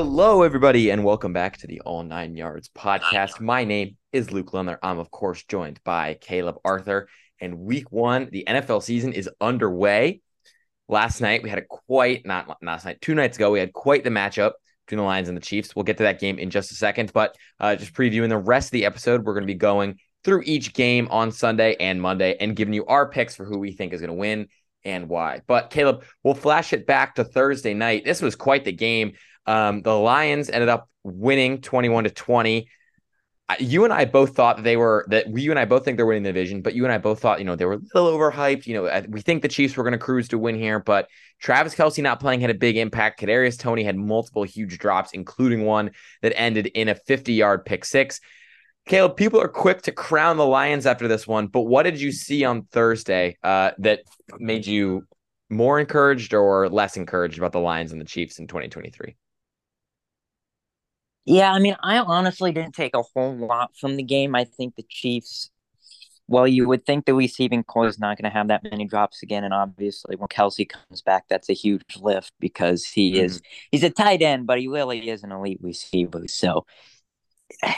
Hello, everybody, and welcome back to the All Nine Yards podcast. My name is Luke Lumler. I'm, of course, joined by Caleb Arthur. And week one, the NFL season is underway. Last night, we had a quite, not last night, two nights ago, we had quite the matchup between the Lions and the Chiefs. We'll get to that game in just a second, but uh, just previewing the rest of the episode, we're going to be going through each game on Sunday and Monday and giving you our picks for who we think is going to win and why. But Caleb, we'll flash it back to Thursday night. This was quite the game. Um, the Lions ended up winning 21 to 20. You and I both thought they were that we you and I both think they're winning the division, but you and I both thought you know they were a little overhyped. You know, we think the Chiefs were going to cruise to win here, but Travis Kelce not playing had a big impact. Kadarius Toney had multiple huge drops, including one that ended in a 50 yard pick six. Caleb, people are quick to crown the Lions after this one, but what did you see on Thursday uh, that made you more encouraged or less encouraged about the Lions and the Chiefs in 2023? Yeah, I mean, I honestly didn't take a whole lot from the game. I think the Chiefs, well, you would think the receiving core is not going to have that many drops again, and obviously when Kelce comes back, that's a huge lift because he mm-hmm. is he's a tight end, but he really is an elite receiver. So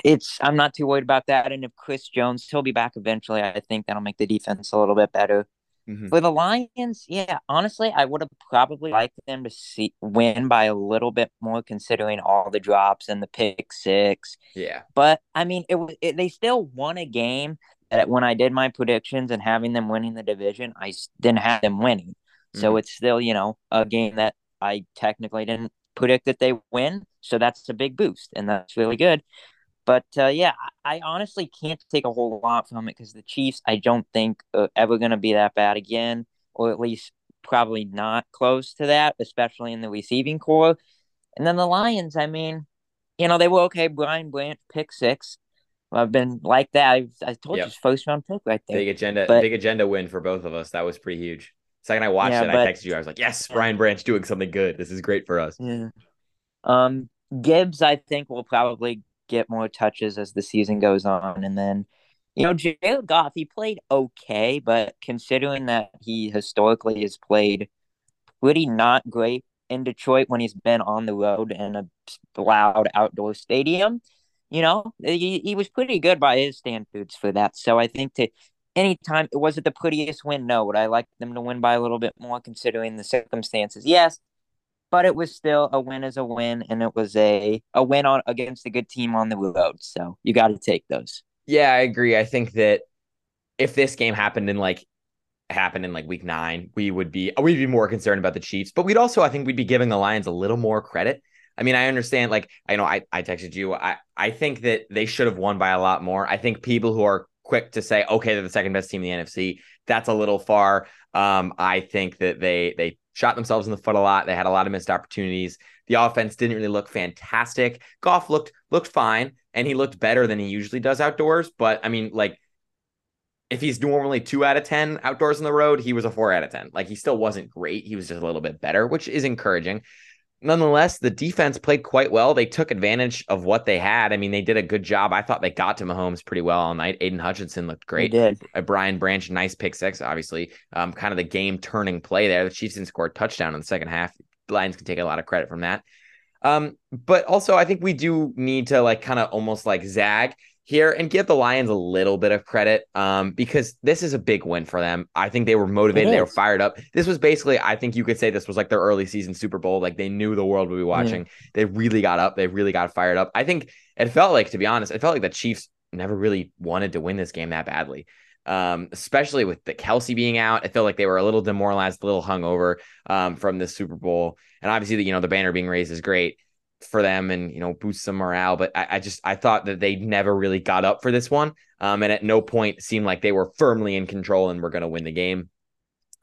it's I'm not too worried about that. And if Chris Jones, he'll be back eventually. I think that'll make the defense a little bit better. Mm-hmm. For the Lions, yeah, honestly, I would have probably liked them to see win by a little bit more, considering all the drops and the pick six. Yeah, but I mean, it was they still won a game that when I did my predictions and having them winning the division, I didn't have them winning. Mm-hmm. So it's still you know a game that I technically didn't predict that they win. So that's a big boost, and that's really good. But uh, yeah, I honestly can't take a whole lot from it because the Chiefs, I don't think are ever going to be that bad again, or at least probably not close to that, especially in the receiving core. And then the Lions, I mean, you know, they were okay. Brian Branch pick six. I've been like that. I've, I told yep. you, first round pick right there. Big agenda, but, big agenda win for both of us. That was pretty huge. Second I watched yeah, it, but, I texted you. I was like, "Yes, Brian Branch doing something good. This is great for us." Yeah. Um, Gibbs, I think will probably get more touches as the season goes on. And then, you know, Jared Goff, he played okay, but considering that he historically has played pretty not great in Detroit when he's been on the road in a loud outdoor stadium, you know, he, he was pretty good by his standards for that. So I think to anytime, was it the prettiest win? No. Would I like them to win by a little bit more considering the circumstances? Yes but it was still a win as a win, and it was a a win on against a good team on the road. So you got to take those. Yeah, I agree. I think that if this game happened in like happened in like week nine, we would be we'd be more concerned about the Chiefs, but we'd also I think we'd be giving the Lions a little more credit. I mean, I understand. Like, I know I I texted you. I I think that they should have won by a lot more. I think people who are quick to say, okay, they're the second best team in the NFC. That's a little far. Um, I think that they they shot themselves in the foot a lot. They had a lot of missed opportunities. The offense didn't really look fantastic. Goff looked looked fine, and he looked better than he usually does outdoors. But I mean, like, if he's normally two out of ten outdoors on the road, he was a four out of ten. Like, he still wasn't great. He was just a little bit better, which is encouraging nonetheless, the defense played quite well. They took advantage of what they had. I mean, they did a good job. I thought they got to Mahomes pretty well all night. Aidan Hutchinson looked great. He did. Uh, Brian Branch, nice pick six, obviously. Um, kind of the game turning play there. The Chiefs didn't score a touchdown in the second half. Lions can take a lot of credit from that. Um, but also I think we do need to like kind of almost like zag here and give the Lions a little bit of credit um, because this is a big win for them. I think they were motivated, they were fired up. This was basically, I think you could say this was like their early season Super Bowl. Like they knew the world would be watching. They really got up, they really got fired up. I think it felt like, to be honest, it felt like the Chiefs never really wanted to win this game that badly. Um, especially with the Kelce being out, I felt like they were a little demoralized, a little hungover um, from this Super Bowl. And obviously, the, you know, the banner being raised is great for them and you know boost some morale. But I, I, just I thought that they never really got up for this one, um, and at no point seemed like they were firmly in control and were going to win the game.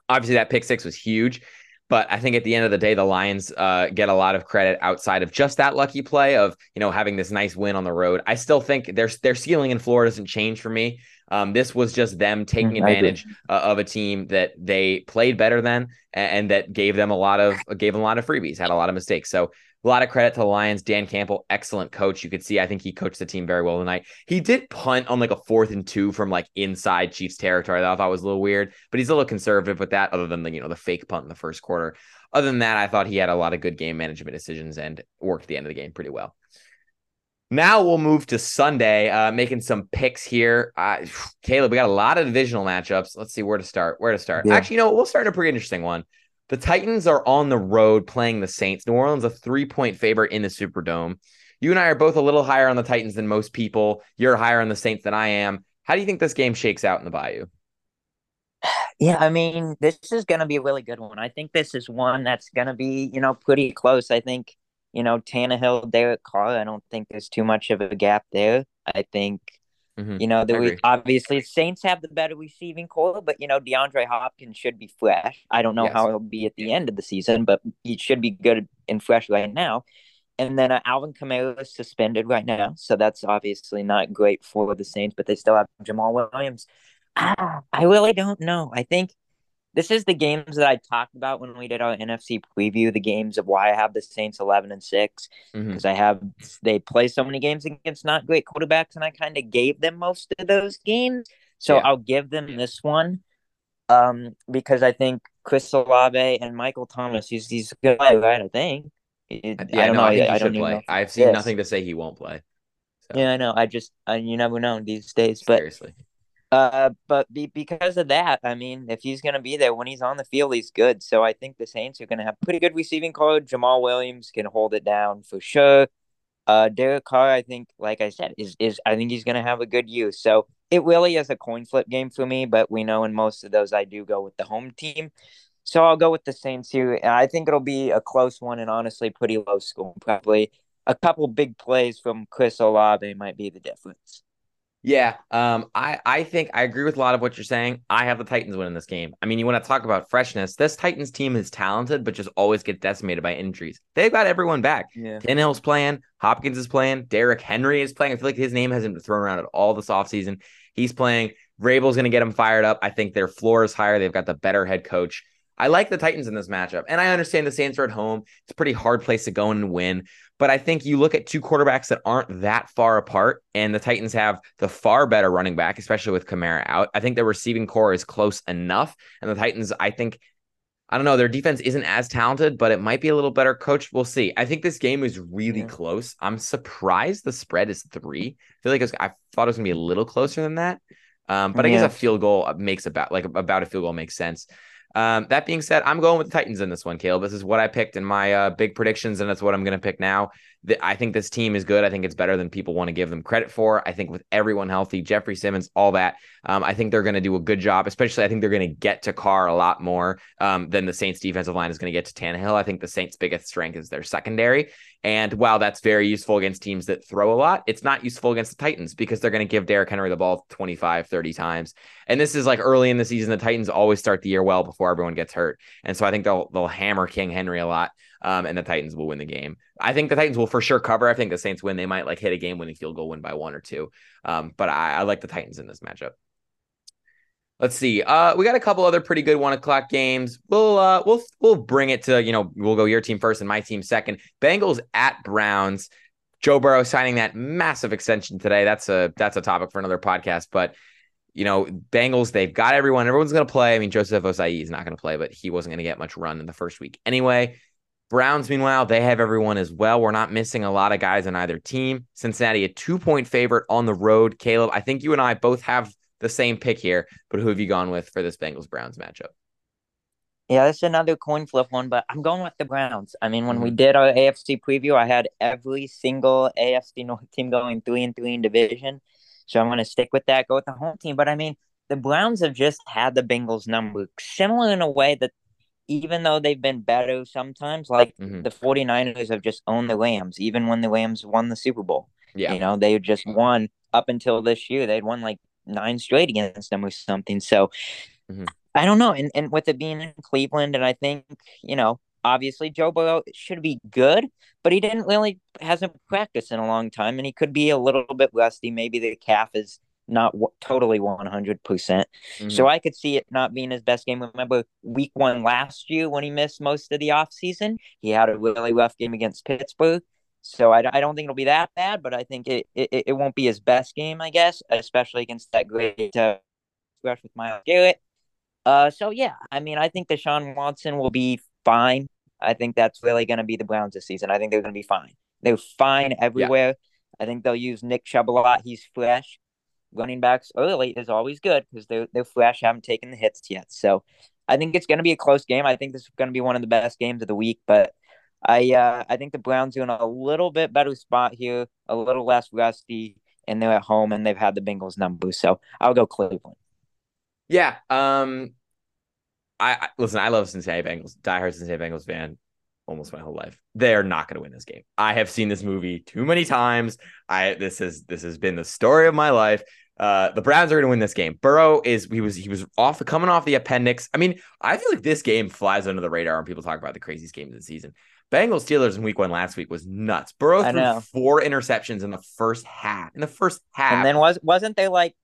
Obviously, that pick six was huge, but I think at the end of the day, the Lions uh, get a lot of credit outside of just that lucky play of you know having this nice win on the road. I still think their their ceiling in Florida doesn't change for me. Um, this was just them taking mm, advantage uh, of a team that they played better than and, and, that gave them a lot of gave them a lot of freebies, had a lot of mistakes. So a lot of credit to the Lions. Dan Campbell, excellent coach. You could see, I think he coached the team very well tonight. He did punt on like a fourth and two from like inside Chiefs territory that I thought was a little weird, but he's a little conservative with that, other than the, you know, the fake punt in the first quarter. Other than that, I thought he had a lot of good game management decisions and worked the end of the game pretty well. Now we'll move to Sunday, uh, making some picks here. Uh, Caleb, we got a lot of divisional matchups. Let's see where to start. Where to start? Yeah. Actually, you know, we'll start in a pretty interesting one. The Titans are on the road playing the Saints. New Orleans a three point favorite in the Superdome. You and I are both a little higher on the Titans than most people. You're higher on the Saints than I am. How do you think this game shakes out in the Bayou? Yeah, I mean, this is going to be a really good one. I think this is one that's going to be, you know, pretty close. I think, you know, Tannehill, Derek Carr, I don't think there's too much of a gap there. I think Mm-hmm. You know, the we, obviously Saints have the better receiving core, but you know DeAndre Hopkins should be fresh. I don't know yes. how he'll be at the end of the season, but he should be good and fresh right now. And then uh, Alvin Kamara is suspended right now, so that's obviously not great for the Saints. But they still have Jamal Williams. Ah, I really don't know. I think this is the games that I talked about when we did our NFC preview. The games of why I have the Saints eleven and six because mm-hmm. I have they play so many games against not great quarterbacks, and I kind of gave them most of those games. So yeah. I'll give them this one, um, because I think Chris Olave and Michael Thomas, he's he's good right? I think. It, yeah, I don't no, know. I, I don't play. I've seen nothing to say he won't play. So. Yeah, I know. I just I, you never know these days, but seriously. Uh, but be, because of that, I mean, if he's going to be there when he's on the field, he's good. So I think the Saints are going to have pretty good receiving core. Jamal Williams can hold it down for sure. Uh, Derek Carr, I think, like I said, is is I think he's going to have a good use. So it really is a coin flip game for me. But we know in most of those, I do go with the home team. So I'll go with the Saints here. I think it'll be a close one and honestly pretty low score. Probably a couple big plays from Chris Olave might be the difference. Yeah, um, I I think I agree with a lot of what you're saying. I have the Titans winning this game. I mean, you want to talk about freshness? This Titans team is talented, but just always get decimated by injuries. They've got everyone back. Yeah. Tannehill's playing, Hopkins is playing, Derrick Henry is playing. I feel like his name hasn't been thrown around at all this offseason. He's playing. Vrabel's going to get him fired up. I think their floor is higher. They've got the better head coach. I like the Titans in this matchup, and I understand the Saints are at home. It's a pretty hard place to go and win. But I think you look at two quarterbacks that aren't that far apart, and the Titans have the far better running back, especially with Kamara out. I think their receiving core is close enough. And the Titans, I think, I don't know, their defense isn't as talented, but it might be a little better coached. We'll see. I think this game is really yeah. close. I'm surprised the spread is three. I feel like was, I thought it was going to be a little closer than that. Um, but yeah. I guess a field goal makes about like about a field goal makes sense. Um, that being said, I'm going with the Titans in this one, Caleb. This is what I picked in my uh, big predictions, and that's what I'm going to pick now. I think this team is good. I think it's better than people want to give them credit for. I think with everyone healthy, Jeffrey Simmons, all that, um, I think they're going to do a good job. Especially, I think they're going to get to Carr a lot more um, than the Saints' defensive line is going to get to Tannehill. I think the Saints' biggest strength is their secondary, and while that's very useful against teams that throw a lot, it's not useful against the Titans because they're going to give Derrick Henry the ball 25, 30 times. And this is like early in the season. The Titans always start the year well before everyone gets hurt. And so I think they'll they'll hammer King Henry a lot. Um, and the Titans will win the game. I think the Titans will for sure cover. I think the Saints win. They might like hit a game winning field goal win by one or two. Um, but I, I like the Titans in this matchup. Let's see. Uh, we got a couple other pretty good one o'clock games. We'll uh, we'll we'll bring it to you know we'll go your team first and my team second. Bengals at Browns. Joe Burrow signing that massive extension today. That's a that's a topic for another podcast. But you know, Bengals they've got everyone. Everyone's going to play. I mean, Joseph Ossai is not going to play, but he wasn't going to get much run in the first week anyway. Browns, meanwhile, they have everyone as well. We're not missing a lot of guys on either team. Cincinnati, a two point favorite on the road. Caleb, I think you and I both have the same pick here, but who have you gone with for this Bengals Browns matchup? Yeah, that's another coin flip one, but I'm going with the Browns. I mean, when mm-hmm. we did our AFC preview, I had every single AFC North team going three and three in division. So I'm going to stick with that, go with the home team. But I mean, the Browns have just had the Bengals number, similar in a way that even though they've been better sometimes, like mm-hmm. the 49ers have just owned the Rams, even when the Rams won the Super Bowl. Yeah. You know, they just won up until this year. They'd won like nine straight against them or something. So mm-hmm. I don't know. And and with it being in Cleveland, and I think you know, obviously Joe Burrow should be good, but he didn't really hasn't practiced in a long time, and he could be a little bit rusty. Maybe the calf is not w- totally 100%. percent Mhm. So I could see it not being his best game. Remember week one last year when he missed most of the offseason? He had a really rough game against Pittsburgh. So I, I don't think it'll be that bad, but I think it, it, it won't be his best game, I guess, especially against that great uh, rush with Myles Garrett. Uh, so yeah, I mean, I think Deshaun Watson will be fine. I think that's really going to be the Browns this season. I think they're going to be fine. They're fine everywhere. I think they'll use Nick Chubb a lot. He's fresh. Running backs early is always good because they're they're fresh, haven't taken the hits yet. So I think it's going to be a close game. I think this is going to be one of the best games of the week. But I uh, I think the Browns are in a little bit better spot here, a little less rusty, and they're at home and they've had the Bengals number. So I'll go Cleveland. Yeah. Um. I, I listen. I love Cincinnati Bengals. Diehard Cincinnati Bengals fan. Almost my whole life. They are not going to win this game. I have seen this movie too many times. I this has this has been the story of my life. Uh, the Browns are going to win this game. Burrow is he was he was off coming off the appendix. I mean, I feel like this game flies under the radar when people talk about the craziest games of the season. Bengals Steelers in Week One last week was nuts. Burrow I threw know. four interceptions in the first half. In the first half, And then was wasn't they like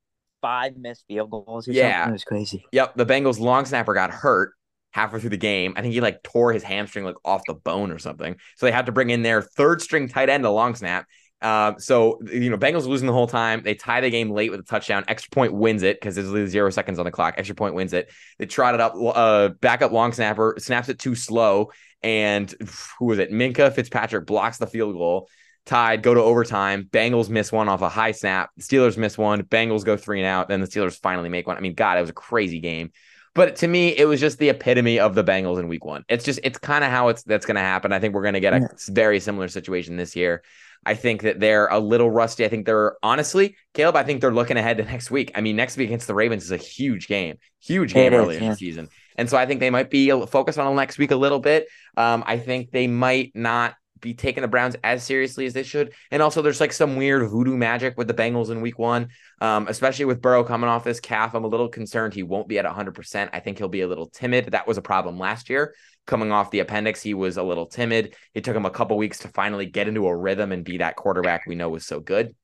five missed field goals or Yeah. something? It was crazy. Yep, the Bengals long snapper got hurt halfway through the game. I think he like tore his hamstring like off the bone or something. So they had to bring in their third string tight end to long snap. Uh, so you know, Bengals losing the whole time. They tie the game late with a touchdown. Extra point wins it because there's zero seconds on the clock. Extra point wins it. They trot it up. Uh, backup long snapper snaps it too slow, and who was it? Minkah Fitzpatrick blocks the field goal. Tied, go to overtime. Bengals miss one off a high snap. Steelers miss one. Bengals go three and out. Then the Steelers finally make one. I mean, God, it was a crazy game. But to me, it was just the epitome of the Bengals in week one. It's just, it's kind of how it's that's going to happen. I think we're going to get a Yeah. very similar situation this year. I think that they're a little rusty. I think they're honestly, Caleb, I think they're looking ahead to next week. I mean, next week against the Ravens is a huge game, huge game It is, early in yeah. the season. And so I think they might be focused on next week a little bit. Um, I think they might not be taking the Browns as seriously as they should. And also, there's like some weird voodoo magic with the Bengals in week one, um, especially with Burrow coming off this calf. I'm a little concerned he won't be at 100%. I think he'll be a little timid. That was a problem last year. Coming off the appendix, he was a little timid. It took him a couple weeks to finally get into a rhythm and be that quarterback we know was so good.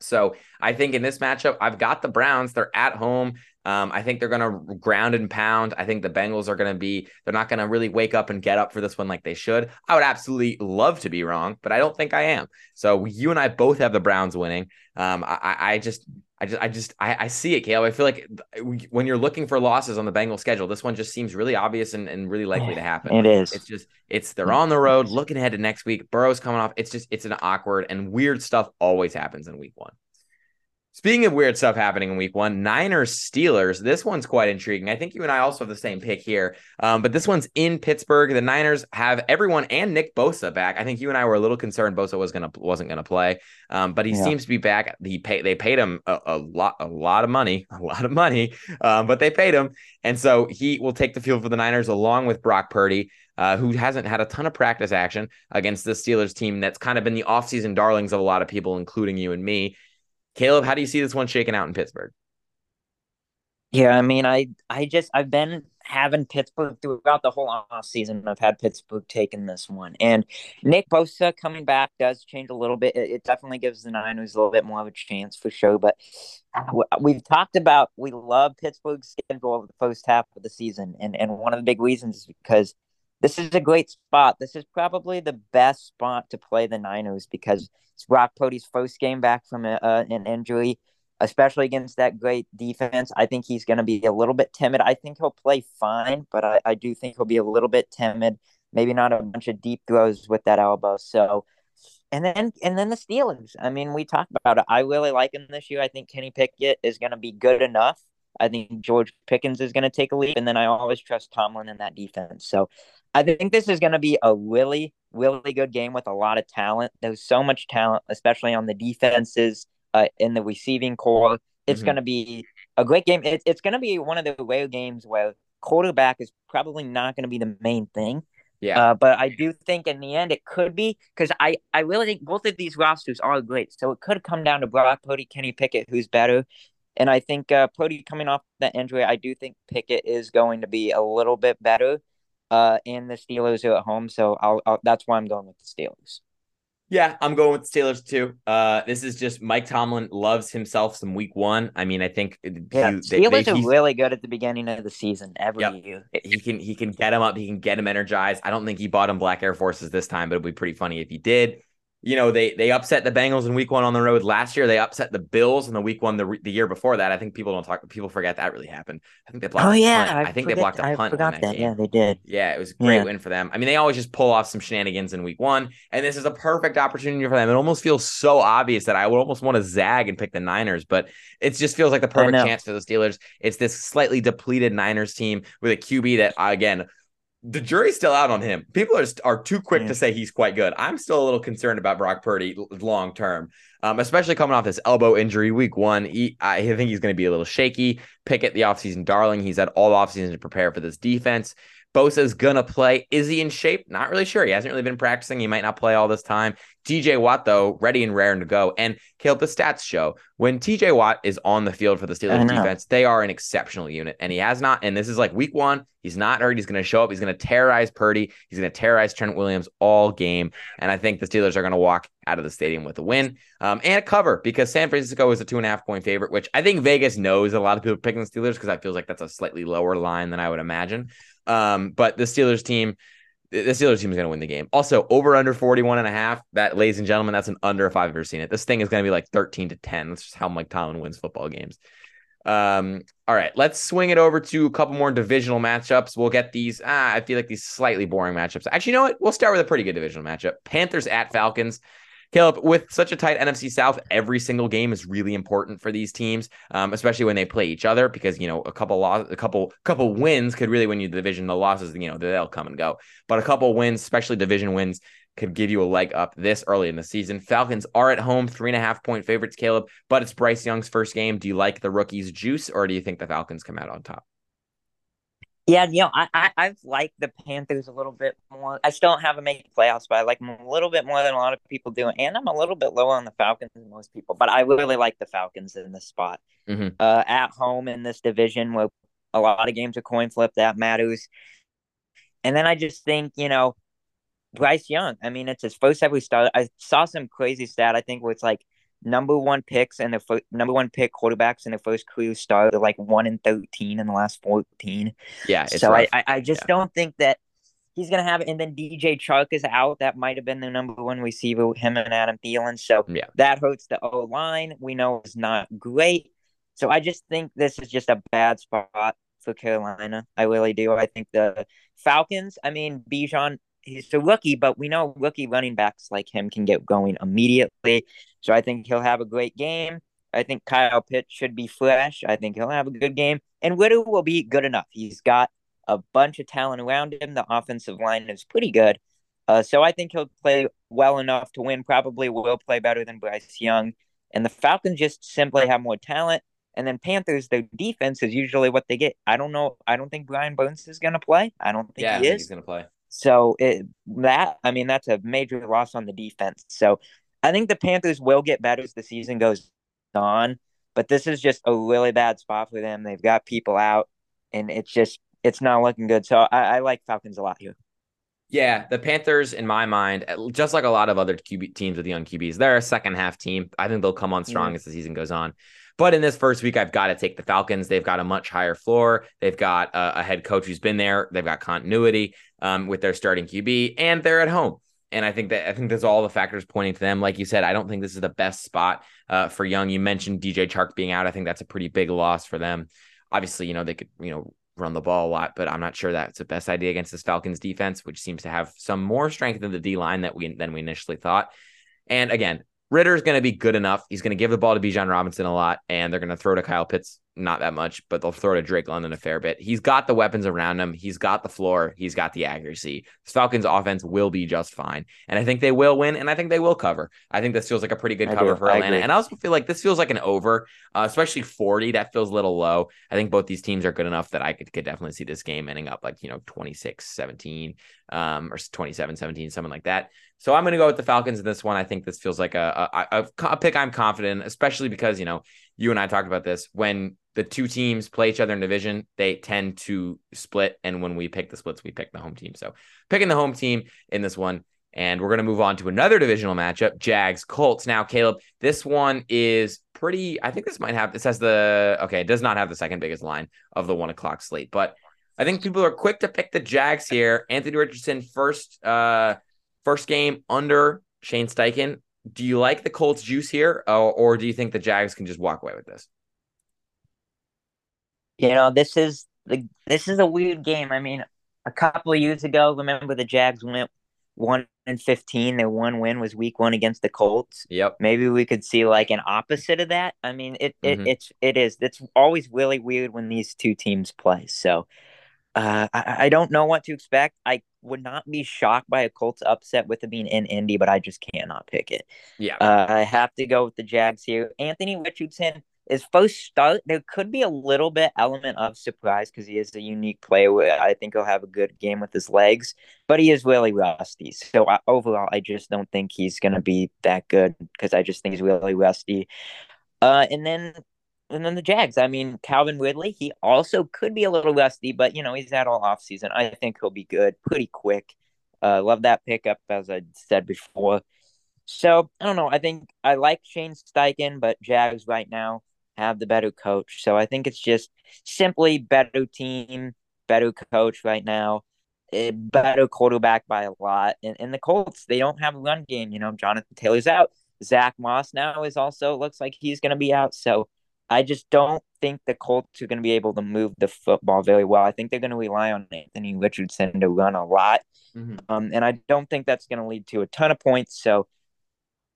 So I think in this matchup, I've got the Browns. They're at home. Um, I think they're going to ground and pound. I think the Bengals are going to be, they're not going to really wake up and get up for this one like they should. I would absolutely love to be wrong, but I don't think I am. So you and I both have the Browns winning. Um, I, I- just, I just, I just, I, I see it, Caleb. I feel like when you're looking for losses on the Bengals schedule, this one just seems really obvious and, and really likely to happen. It is. It's just it's they're on the road looking ahead to next week. Burrow's coming off. It's just it's an awkward and weird stuff always happens in week one. Speaking of weird stuff happening in week one, Niners Steelers. This one's quite intriguing. I think you and I also have the same pick here, um, but this one's in Pittsburgh. The Niners have everyone and Nick Bosa back. I think you and I were a little concerned Bosa was gonna wasn't gonna play, um, but he Yeah. seems to be back. He pay they paid him a, a lot a lot of money, a lot of money, um, but they paid him, and so he will take the field for the Niners along with Brock Purdy uh, who hasn't had a ton of practice action against the Steelers team that's kind of been the offseason darlings of a lot of people, including you and me. Caleb, how do you see this one shaking out in Pittsburgh? Yeah, I mean, I I just I've been having Pittsburgh throughout the whole off season. I've had Pittsburgh taking this one, and Nick Bosa coming back does change a little bit. It, it definitely gives the Niners a little bit more of a chance for sure. But we've talked about we love Pittsburgh's schedule over the first half of the season, and and one of the big reasons is because this is a great spot. This is probably the best spot to play the Niners because it's Brock Purdy's first game back from a, uh, an injury especially against that great defense. I think he's going to be a little bit timid. I think he'll play fine, but I, I do think he'll be a little bit timid. Maybe not a bunch of deep throws with that elbow. So, and then and then the Steelers. I mean, we talked about it. I really like him this year. I think Kenny Pickett is going to be good enough. I think George Pickens is going to take a leap, and then I always trust Tomlin in that defense. So, I think this is going to be a really, really good game with a lot of talent. There's so much talent, especially on the defenses uh, in the receiving core. It's Mhm. going to be a great game. It, it's going to be one of the rare games where quarterback is probably not going to be the main thing. Yeah. Uh, but I do think in the end it could be because I, I really think both of these rosters are great. So it could come down to Brock Purdy, Kenny Pickett, who's better. And I think uh, Purdy coming off that injury, I do think Pickett is going to be a little bit better. Uh, and the Steelers are at home, so I'll, I'll that's why I'm going with the Steelers. Yeah, I'm going with the Steelers too. Uh, this is just Mike Tomlin loves himself some week one. I mean, I think yeah, he, Steelers they, are really good at the beginning of the season every yep. year. He can he can get him up, he can get him energized. I don't think he bought him black Air Forces this time, but it'd be pretty funny if he did you know they they upset the Bengals in week one on the road last year. They upset the Bills in the week one the, the year before that. I think people don't talk. People forget that really happened. I think they blocked. Oh yeah, I, I, think forget, they blocked a punt. I forgot that. that yeah, they did. Yeah, it was a great yeah. win for them. I mean, they always just pull off some shenanigans in week one, and this is a perfect opportunity for them. It almost feels so obvious that I would almost want to zag and pick the Niners, but it just feels like the perfect chance for the Steelers. It's this slightly depleted Niners team with a QB that again the jury's still out on him. People are are too quick to say he's quite good. I'm still a little concerned about Brock Purdy long term, um, especially coming off this elbow injury week one. He, I think he's going to be a little shaky. Pickett the offseason darling. He's had all offseason to prepare for this defense. Bosa's gonna play. Is he in shape? Not really sure. He hasn't really been practicing. He might not play all this time. TJ Watt, though, ready and raring to go. And Caleb, the stats show when TJ Watt is on the field for the Steelers defense, they are an exceptional unit. And he has not, and this is like week one. He's not hurt. He's going to show up. He's going to terrorize Purdy. He's going to terrorize Trent Williams all game. And I think the Steelers are going to walk out of the stadium with a win um, and a cover because San Francisco is a two and a half point favorite, which I think Vegas knows a lot of people picking the Steelers because I feel like that's a slightly lower line than I would imagine. Um, but the Steelers team, the Steelers team is going to win the game. Also, over under 41 and a half. That, ladies and gentlemen, that's an under if I've ever seen it. This thing is going to be like 13 to 10. That's just how Mike Tomlin wins football games. Um, all right, let's swing it over to a couple more divisional matchups. We'll get these. Ah, I feel like these slightly boring matchups. Actually, you know what? We'll start with a pretty good divisional matchup. Panthers at Falcons. Caleb, with such a tight NFC South, every single game is really important for these teams, um, especially when they play each other, because you know a couple loss, a couple couple wins could really win you the division. The losses, you know, they'll come and go, but a couple wins, especially division wins, could give you a leg up this early in the season. Falcons are at home, three and a half point favorites, Caleb, but it's Bryce Young's first game. Do you like the rookie's juice, or do you think the Falcons come out on top? Yeah, you know, I, I I've liked the Panthers a little bit more. I still don't have them make playoffs, but I like them a little bit more than a lot of people do. And I'm a little bit lower on the Falcons than most people, but I really like the Falcons in this spot. Mm-hmm. Uh, at home in this division where a lot of games are coin flip, that matters. And then I just think, you know, Bryce Young. I mean, it's his first ever start. I saw some crazy stat. I think where it's like number one picks and the first, number one pick quarterbacks in the first career start are like one in thirteen in the last fourteen. Yeah, so I, I, I just yeah. don't think that he's gonna have it. And then DJ Chark is out. That might have been the number one receiver, him and Adam Thielen. So yeah. that hurts the O line. We know it's not great. So I just think this is just a bad spot for Carolina. I really do. I think the Falcons. I mean, Bijan he's a rookie, but we know rookie running backs like him can get going immediately. So I think he'll have a great game. I think Kyle Pitts should be fresh. I think he'll have a good game. And Ridder will be good enough. He's got a bunch of talent around him. The offensive line is pretty good. Uh, so I think he'll play well enough to win. Probably will play better than Bryce Young. And the Falcons just simply have more talent. And then Panthers, their defense is usually what they get. I don't know. I don't think Brian Burns is going to play. I don't think yeah, he think is. he's going to play. So it, that I mean that's a major loss on the defense. So I think the Panthers will get better as the season goes on, but this is just a really bad spot for them. They've got people out, and it's just it's not looking good. So I, I like Falcons a lot here. Yeah, the Panthers, in my mind, just like a lot of other QB teams with young QBs, they're a second half team. I think they'll come on strong mm. as the season goes on. But in this first week, I've got to take the Falcons. They've got a much higher floor. They've got a, a head coach who's been there. They've got continuity um, with their starting QB, and they're at home. And I think that I think there's all the factors pointing to them. Like you said, I don't think this is the best spot uh, for Young. You mentioned DJ Chark being out. I think that's a pretty big loss for them. Obviously, you know they could you know run the ball a lot, but I'm not sure that's the best idea against this Falcons defense, which seems to have some more strength in the D line that we than we initially thought. And again, Ridder's going to be good enough. He's going to give the ball to Bijan Robinson a lot, and they're going to throw to Kyle Pitts not that much, but they'll throw to Drake London a fair bit. He's got the weapons around him. He's got the floor. He's got the accuracy. The Falcons offense will be just fine. And I think they will win, and I think they will cover. I think this feels like a pretty good I cover do. for Atlanta. And I also feel like this feels like an over, uh, especially 40. That feels a little low. I think both these teams are good enough that I could, could definitely see this game ending up like, you know, 26 17 um, or 27 17, something like that. So I'm going to go with the Falcons in this one. I think this feels like a, a, a, pick I'm confident, especially because, you know, you and I talked about this when the two teams play each other in division, they tend to split. And when we pick the splits, we pick the home team. So picking the home team in this one. And we're going to move on to another divisional matchup, Jags Colts. Now, Caleb, this one is pretty. I think this might have. This has the okay. It does not have the second biggest line of the one o'clock slate, but I think people are quick to pick the Jags here. Anthony Richardson first, uh, first game under Shane Steichen. Do you like the Colts juice here, or, or do you think the Jags can just walk away with this? You know, this is the this is a weird game. I mean, a couple of years ago, remember the Jags went one and fifteen. Their one win was Week One against the Colts. Yep. Maybe we could see like an opposite of that. I mean, it, mm-hmm. it it's it is. It's always really weird when these two teams play. So, uh, I, I don't know what to expect. I would not be shocked by a Colts upset with it being in Indy, but I just cannot pick it. Yeah. Uh, I have to go with the Jags here. Anthony Richardson his first start, there could be a little bit element of surprise because he is a unique player. I think he'll have a good game with his legs, but he is really rusty. So I, overall, I just don't think he's going to be that good because I just think he's really rusty. Uh, and then and then the Jags. I mean, Calvin Ridley, he also could be a little rusty, but you know he's had all off season. I think he'll be good pretty quick. Uh, love that pickup as I said before. So I don't know. I think I like Shane Steichen, but Jags right now have the better coach. So I think it's just simply better team, better coach right now, better quarterback by a lot. And, and the Colts, they don't have a run game. You know, Jonathan Taylor's out. Zach Moss now is also looks like he's going to be out. So I just don't think the Colts are going to be able to move the football very well. I think they're going to rely on Anthony Richardson to run a lot. Mm-hmm. Um, and I don't think that's going to lead to a ton of points. So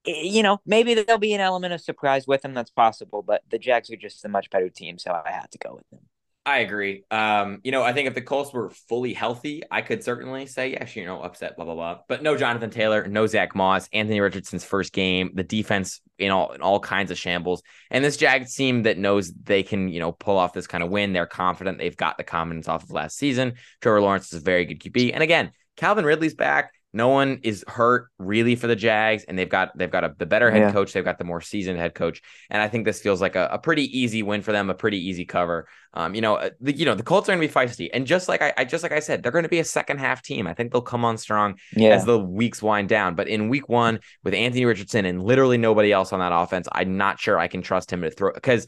you know, maybe there'll be an element of surprise with them. That's possible, but the Jags are just a much better team, so I had to go with them. I agree. Um, you know, I think if the Colts were fully healthy, I could certainly say, yes, you know, upset, blah blah blah. But no Jonathan Taylor, no Zach Moss, Anthony Richardson's first game, the defense in all in all kinds of shambles, and this Jags team that knows they can, you know, pull off this kind of win. They're confident. They've got the confidence off of last season. Trevor Lawrence is a very good QB, and again, Calvin Ridley's back. No one is hurt really for the Jags, and they've got they've got a the better head yeah. coach. They've got the more seasoned head coach, and I think this feels like a, a pretty easy win for them, a pretty easy cover. Um, you know, uh, the, you know the Colts are going to be feisty, and just like I, I just like I said, they're going to be a second half team. I think they'll come on strong yeah. as the weeks wind down. But in week one, with Anthony Richardson and literally nobody else on that offense, I'm not sure I can trust him to throw because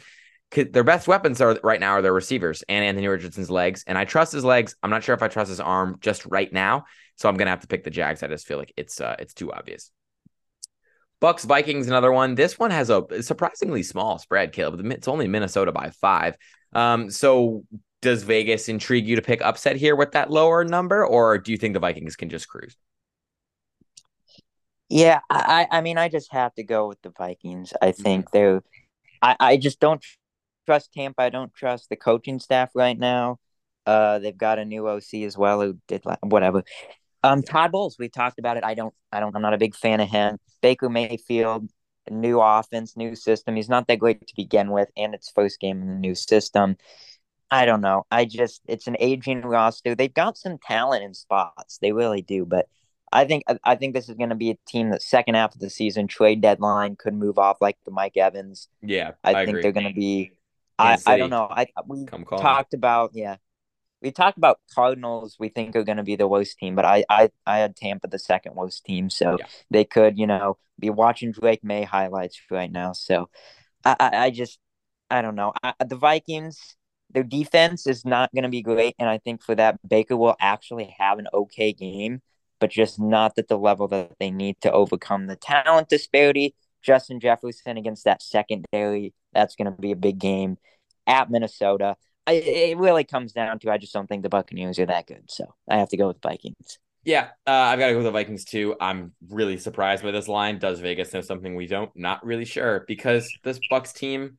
their best weapons are right now are their receivers and Anthony Richardson's legs. And I trust his legs. I'm not sure if I trust his arm just right now. So I'm gonna have to pick the Jags. I just feel like it's uh, it's too obvious. Bucks Vikings, another one. This one has a surprisingly small spread, Caleb. It's only Minnesota by five. Um, so does Vegas intrigue you to pick upset here with that lower number, or do you think the Vikings can just cruise? Yeah, I, I mean, I just have to go with the Vikings. I think mm-hmm. they're, I, I just don't trust Tampa. I don't trust the coaching staff right now. Uh, they've got a new OC as well who did whatever. Um, Todd Bowles, we talked about it. I don't, I don't, I'm not a big fan of him. Baker Mayfield, new offense, new system. He's not that great to begin with, and it's first game in the new system. I don't know. I just, it's an aging roster. They've got some talent in spots. They really do, but I think I think this is going to be a team that second half of the season trade deadline could move off like the Mike Evans. Yeah, I, I think agree. they're going to be. I, I don't know. I we talked about yeah we talked about Cardinals. We think are going to be the worst team, but I, I, I had Tampa the second worst team, so yeah. they could, you know, be watching Drake Maye highlights right now. So, I, I, I just, I don't know. I, the Vikings, their defense is not going to be great, and I think for that Baker will actually have an okay game, but just not at the level that they need to overcome the talent disparity. Justin Jefferson against that secondary, that's going to be a big game at Minnesota. I, it really comes down to I just don't think the Buccaneers are that good, so I have to go with Vikings. Yeah, uh, I've got to go with the Vikings too. I'm really surprised by this line. Does Vegas know something we don't? Not really sure because this Bucks team,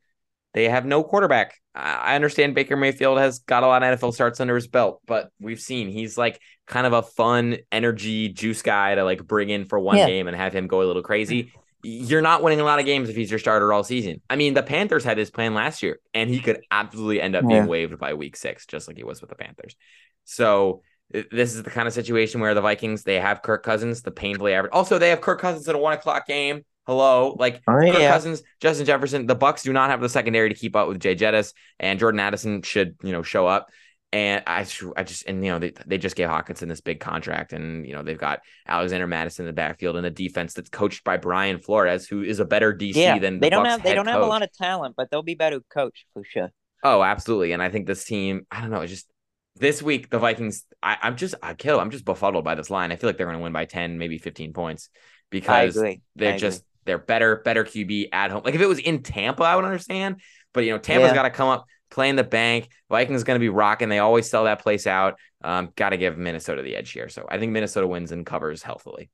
they have no quarterback. I understand Baker Mayfield has got a lot of NFL starts under his belt, but we've seen he's like kind of a fun energy juice guy to like bring in for one yeah. game and have him go a little crazy you're not winning a lot of games if he's your starter all season. I mean, the Panthers had this plan last year, and he could absolutely end up being waived by week six, just like he was with the Panthers. So this is the kind of situation where the Vikings they have Kirk Cousins, the painfully average. Also, they have Kirk Cousins in a one o'clock game. Hello, like oh, Kirk. Cousins, Justin Jefferson. The Bucks do not have the secondary to keep up with Jay Jettis, and Jordan Addison should you know show up. And I, I just, and you know, they, they just gave Hockenson this big contract, and you know they've got Alexander Mattison in the backfield and a defense that's coached by Brian Flores, who is a better DC yeah, than the they don't Bucs have they don't have a lot of talent, but they'll be better coached for sure. Oh, absolutely. And I think this team, I don't know, it's just this week the Vikings. I, I'm just, I kill. I'm just befuddled by this line. I feel like they're going to win by 10, maybe 15 points because they're I just agree. they're better, better QB at home. Like if it was in Tampa, I would understand. But you know, Tampa's Yeah. got to come up, play in the bank. Vikings going to be rocking. They always sell that place out. Um, got to give Minnesota the edge here. So I think Minnesota wins and covers healthily.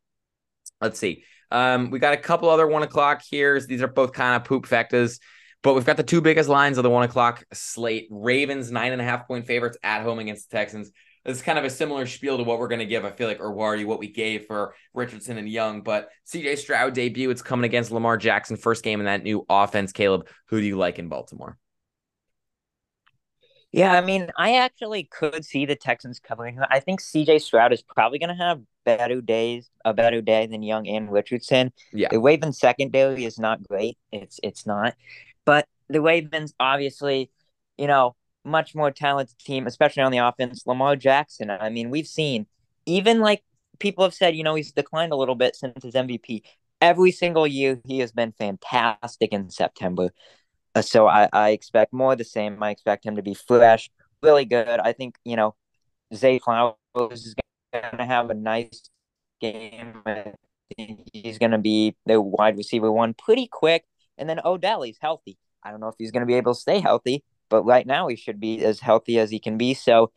Let's see. Um, we got a couple other one o'clock here. These are both kind of poop factors. But we've got the two biggest lines of the one o'clock slate. Ravens nine and a half point favorites at home against the Texans. This is kind of a similar spiel to what we're going to give. I feel like, or Wardy, what we gave for Richardson and Young. But CJ Stroud debut. It's coming against Lamar Jackson, first game in that new offense. Caleb, who do you like in Baltimore? Yeah, I mean, I actually could see the Texans covering. I think CJ Stroud is probably going to have better days, a better day than Young and Richardson. Yeah. The Ravens secondary is not great. It's it's not. But the Ravens obviously, you know, much more talented team, especially on the offense. Lamar Jackson, I mean, we've seen even like people have said, you know, he's declined a little bit since his MVP. Every single year he has been fantastic in September. Uh, so I, I expect more of the same. I expect him to be fresh, really good. I think, you know, Zay Flowers is going to have a nice game. I think he's going to be the wide receiver one pretty quick. And then Odell, he's healthy. I don't know if he's going to be able to stay healthy, but right now he should be as healthy as he can be. So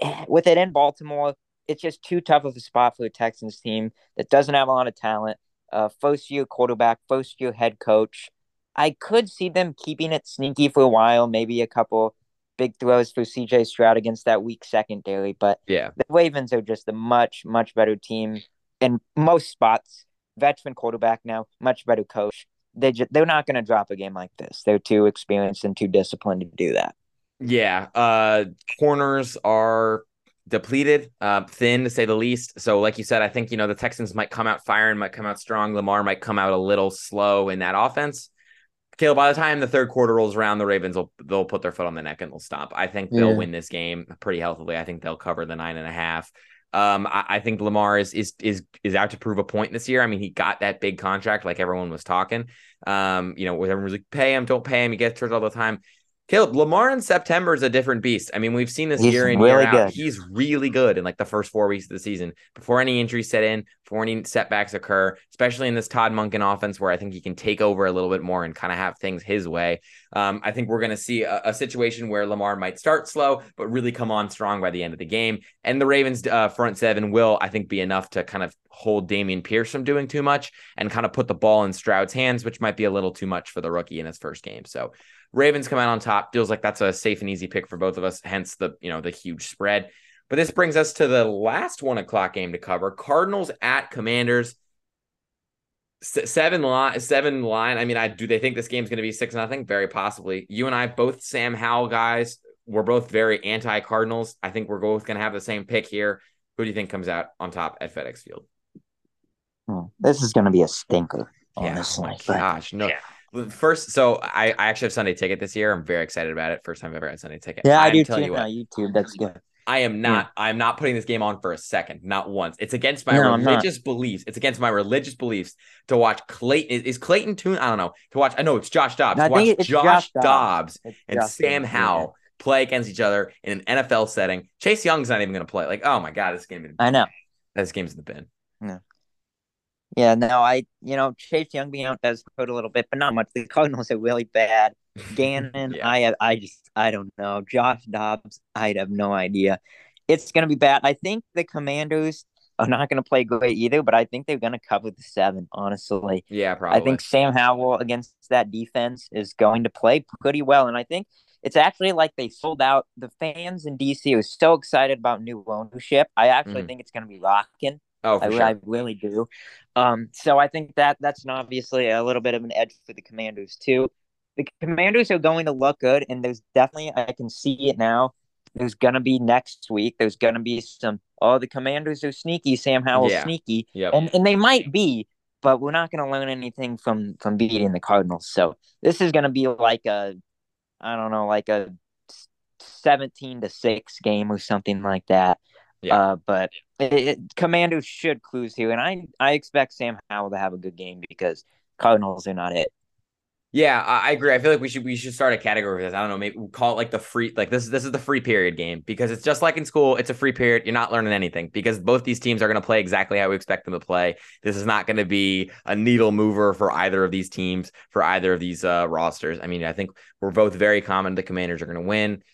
eh, with it in Baltimore, it's just too tough of a spot for the Texans team that doesn't have a lot of talent. Uh, first year quarterback, first year head coach. I could see them keeping it sneaky for a while, maybe a couple big throws for CJ Stroud against that weak secondary, but Yeah. the Ravens are just a much, much better team in most spots. Veteran quarterback now, much better coach. They just, they're not going to drop a game like this. They're too experienced and too disciplined to do that. Yeah. Uh corners are depleted, uh, thin to say the least. So, like you said, I think you know the Texans might come out firing, might come out strong. Lamar might come out a little slow in that offense. Caleb, by the time the third quarter rolls around, the Ravens will they'll put their foot on the neck and they'll stop. I think they'll Yeah. win this game pretty healthily. I think they'll cover the nine and a half. Um, I, I think Lamar is is is is out to prove a point this year. I mean, he got that big contract, like everyone was talking. Um, you know, where everyone was like, pay him, don't pay him. He gets hurt all the time. Caleb, Lamar in September is a different beast. I mean, we've seen this He's year in really year out. good. He's really good in like the first four weeks of the season before any injuries set in, before any setbacks occur, especially in this Todd Monken offense where I think he can take over a little bit more and kind of have things his way. Um, I think we're going to see a, a situation where Lamar might start slow, but really come on strong by the end of the game. And the Ravens' uh, front seven will, I think, be enough to kind of hold Dameon Pierce from doing too much and kind of put the ball in Stroud's hands, which might be a little too much for the rookie in his first game. So Ravens come out on top. Feels like that's a safe and easy pick for both of us. Hence the you know the huge spread. But this brings us to the last one o'clock game to cover: Cardinals at Commanders. S- seven line, seven line. I mean, I do they think this game's going to be six nothing? Very possibly. You and I both Sam Howell guys. We're both very anti Cardinals. I think we're both going to have the same pick here. Who do you think comes out on top at FedEx Field? Hmm. This is going to be a stinker, Yeah, oh my gosh, no. Yeah. First, so I, I actually have Sunday ticket this year. I'm very excited about it. First time I've ever had Sunday ticket. Yeah, I I'm do too you on what, YouTube. That's good. I am not. I'm not putting this game on for a second, not once. It's against my No, religious beliefs. It's against my religious beliefs to watch Clayton. Is, is Clayton Tune? I don't know. To watch. I know it's Josh Dobbs. No, I watch Josh, Josh Dobbs, and just- Sam yeah. Howell play against each other in an NFL setting. Chase Young's not even going to play. Like, oh my god, this game. I know. This game's in the bin. Yeah, no, I you know Chase Young being out does hurt a little bit, but not much. The Cardinals are really bad. Gannon, Yeah. I I just I don't know. Josh Dobbs, I have no idea. It's gonna be bad. I think the Commanders are not gonna play great either, but I think they're gonna cover the seven. Honestly, Yeah, probably. I think Sam Howell against that defense is going to play pretty well, and I think it's actually like they sold out. The fans in DC are so excited about new ownership. I actually Mhm. think it's gonna be rocking. Oh, I, sure. I really do. Um, so I think that that's an obviously a little bit of an edge for the Commanders too. The Commanders are going to look good, and there's definitely I can see it now. There's gonna be next week. There's gonna be some. Oh, the Commanders are sneaky. Sam Howell's Yeah. sneaky, Yep. and and they might be, but we're not gonna learn anything from from beating the Cardinals. So this is gonna be like a, I don't know, like a seventeen to six game or something like that. Yeah. Uh, but it, it, Commanders should cruise here, and I I expect Sam Howell to have a good game because Cardinals are not it. Yeah, I, agree. I feel like we should we should start a category for this. I don't know, maybe we'll call it like the free like this is this is the free period game because it's just like in school, it's a free period. You're not learning anything because both these teams are going to play exactly how we expect them to play. This is not going to be a needle mover for either of these teams, for either of these uh, rosters. I mean, I think we're both very common. The Commanders are going to win.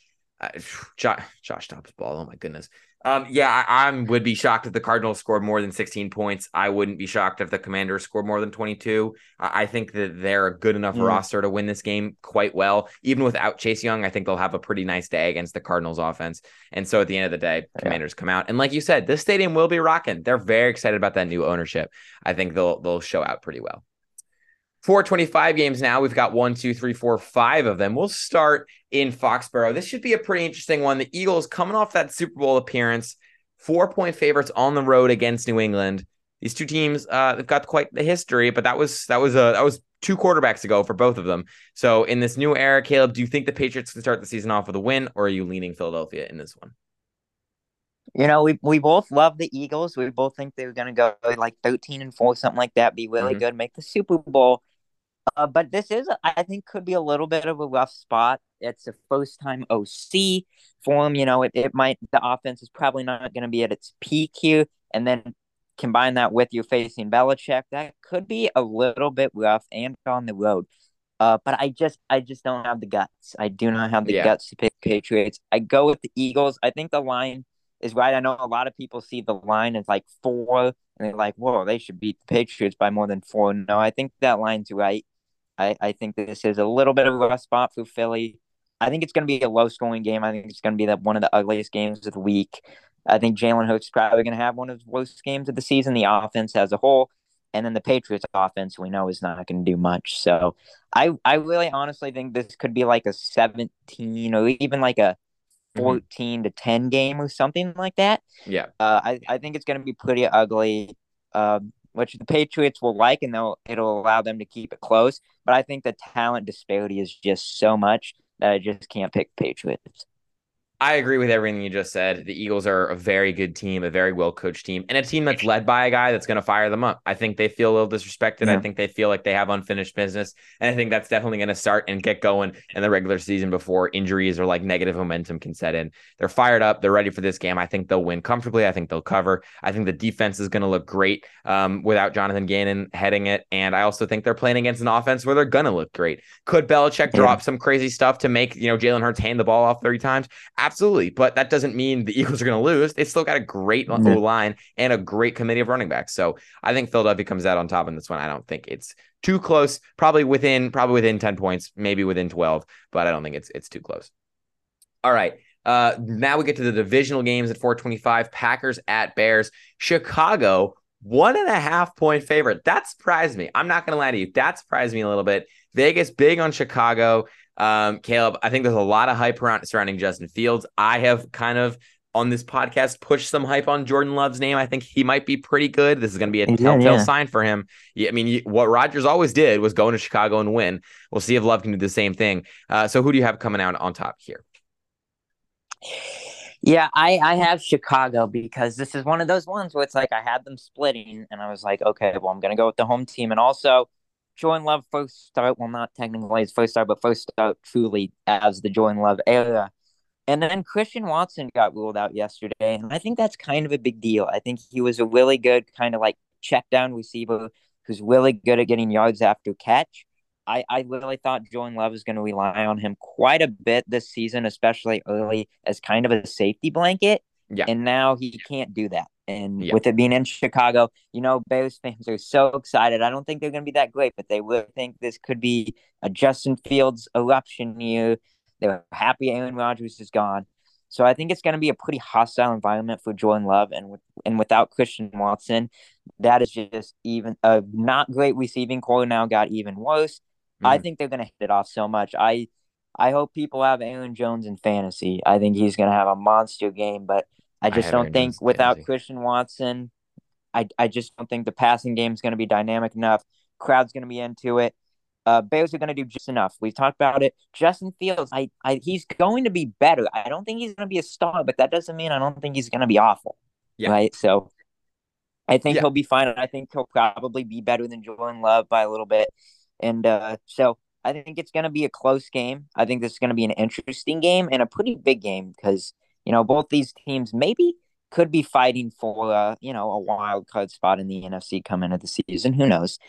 Uh, Josh, Josh Dobbs ball. Oh my goodness. Um, yeah, I, I, would be shocked if the Cardinals scored more than 16 points. I wouldn't be shocked if the Commanders scored more than 22. I, I think that they're a good enough mm. roster to win this game quite well. Even without Chase Young, I think they'll have a pretty nice day against the Cardinals offense. And so at the end of the day, Commanders yeah. come out. And like you said, this stadium will be rocking. They're very excited about that new ownership. I think they'll they'll show out pretty well. 425 games now. We've got one, two, three, four, five of them. We'll start in Foxborough. This should be a pretty interesting one. The Eagles coming off that Super Bowl appearance, four point favorites on the road against New England. These two teams, uh, they've got quite the history, but that was that was a that was two quarterbacks ago for both of them. So in this new era, Caleb, do you think the Patriots can start the season off with a win, or are you leaning Philadelphia in this one? You know, we we both love the Eagles. We both think they're going to go like thirteen and four, something like that. Be really mm-hmm. good, make the Super Bowl. Uh, but this is, I think, could be a little bit of a rough spot. It's a first time OC for him. You know, it, it might, the offense is probably not going to be at its peak here. And then combine that with you facing Belichick, that could be a little bit rough and on the road. Uh, but I just, I just don't have the guts. I do not have the yeah. guts to pick Patriots. I go with the Eagles. I think the line is right. I know a lot of people see the line as like four, and they're like, "Whoa, they should beat the Patriots by more than four. No, I think that line's right. I, I think this is a little bit of a rough spot for Philly. I think it's going to be a low scoring game. I think it's going to be the, one of the ugliest games of the week. I think Jalen Hurts is probably going to have one of the worst games of the season, the offense as a whole. And then the Patriots offense, we know, is not going to do much. So I, I really honestly think this could be like a 17 or even like a mm-hmm. 14 mm-hmm. to 10 game or something like that. Yeah. Uh, I, I think it's going to be pretty ugly. Uh, which the Patriots will like, and they'll it'll allow them to keep it close. But I think the talent disparity is just so much that I just can't pick Patriots. I agree with everything you just said. The Eagles are a very good team, a very well coached team, and a team that's led by a guy that's going to fire them up. I think they feel a little disrespected. Yeah. I think they feel like they have unfinished business. And I think that's definitely going to start and get going in the regular season before injuries or like negative momentum can set in. They're fired up. They're ready for this game. I think they'll win comfortably. I think they'll cover. I think the defense is going to look great um, without Jonathan Gannon heading it. And I also think they're playing against an offense where they're going to look great. Could Belichick yeah. drop some crazy stuff to make, you know, Jalen Hurts hand the ball off 30 times? Absolutely. But that doesn't mean the Eagles are going to lose. They still got a great mm-hmm. line and a great committee of running backs. So I think Philadelphia comes out on top in this one. I don't think it's too close. Probably within probably within 10 points, maybe within 12, but I don't think it's it's too close. All right. Uh, now we get to the divisional games at 425. Packers at Bears. Chicago, one and a half point favorite. That surprised me. I'm not going to lie to you. That surprised me a little bit. Vegas big on Chicago. Um, Caleb, I think there's a lot of hype around surrounding Justin Fields. I have kind of on this podcast pushed some hype on Jordan Love's name. I think he might be pretty good. This is going to be a telltale yeah. sign for him. I mean, what Rodgers always did was go into Chicago and win. We'll see if Love can do the same thing. Uh, so, who do you have coming out on top here? Yeah, I, I have Chicago because this is one of those ones where it's like I had them splitting, and I was like, okay, well, I'm going to go with the home team. And also, Jordan Love first start, well, not technically his first start, but first start truly as the Jordan Love era. And then Christian Watson got ruled out yesterday, and I think that's kind of a big deal. I think he was a really good kind of like check down receiver who's really good at getting yards after catch. I, I really thought Jordan Love is going to rely on him quite a bit this season, especially early as kind of a safety blanket. Yeah. And now he can't do that. And yeah. with it being in Chicago, you know, Bears fans are so excited. I don't think they're going to be that great, but they will think this could be a Justin Fields eruption year. They're happy Aaron Rodgers is gone. So I think it's going to be a pretty hostile environment for Jordan Love, and with and without Christian Watson, that is just even a not great receiving core. Now got even worse. Mm. I think they're going to hit it off so much. I I hope people have Aaron Jones in fantasy. I think he's going to have a monster game, but I just I don't think without Christian Watson, I I just don't think the passing game is going to be dynamic enough. Crowd's going to be into it. Uh, Bears are going to do just enough. We've talked about it. Justin Fields, I, I, he's going to be better. I don't think he's going to be a star, but that doesn't mean I don't think he's going to be awful. Yeah. Right. So I think yeah. he'll be fine. I think he'll probably be better than Jordan Love by a little bit. And uh, so I think it's going to be a close game. I think this is going to be an interesting game and a pretty big game because, you know, both these teams maybe could be fighting for, uh, you know, a wild card spot in the NFC coming into the season. Who knows?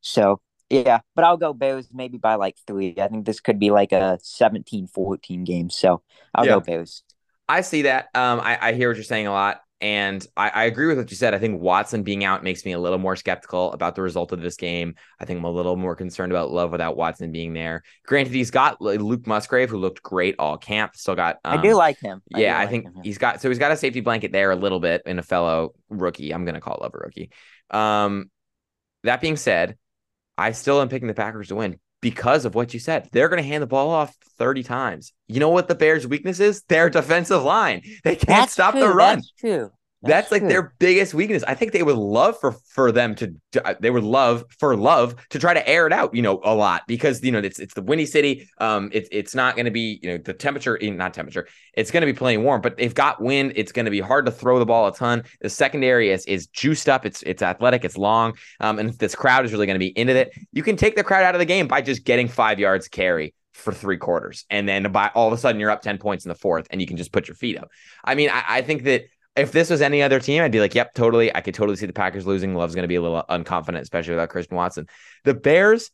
So, yeah, but I'll go Bears maybe by like three. I think this could be like a 17 14 game. So I'll yeah. go Bears. I see that. Um, I, I hear what you're saying a lot. And I, I, agree with what you said. I think Watson being out makes me a little more skeptical about the result of this game. I think I'm a little more concerned about Love without Watson being there. Granted, he's got Luke Musgrave, who looked great all camp. Still got. Um, I do like him. I yeah, I think him. he's got. So he's got a safety blanket there a little bit in a fellow rookie. I'm gonna call Love a rookie. Um, that being said, I still am picking the Packers to win because of what you said. They're going to hand the ball off 30 times. You know what the Bears' weakness is? Their defensive line. They can't That's stop true. the run. That's true. That's, That's like their biggest weakness. I think they would love for for them to, uh, they would love for love to try to air it out, you know, a lot because you know it's it's the windy city. Um, it's it's not going to be you know the temperature, not temperature. It's going to be plenty warm, but they've got wind. It's going to be hard to throw the ball a ton. The secondary is is juiced up. It's it's athletic. It's long. Um, and this crowd is really going to be into it, you can take the crowd out of the game by just getting five yards carry for three quarters. And then by all of a sudden you're up 10 points in the fourth and you can just put your feet up. I mean, I, I think that if this was any other team, I'd be like, yep, totally. I could totally see the Packers losing. Love's going to be a little unconfident, especially without Christian Watson. The Bears,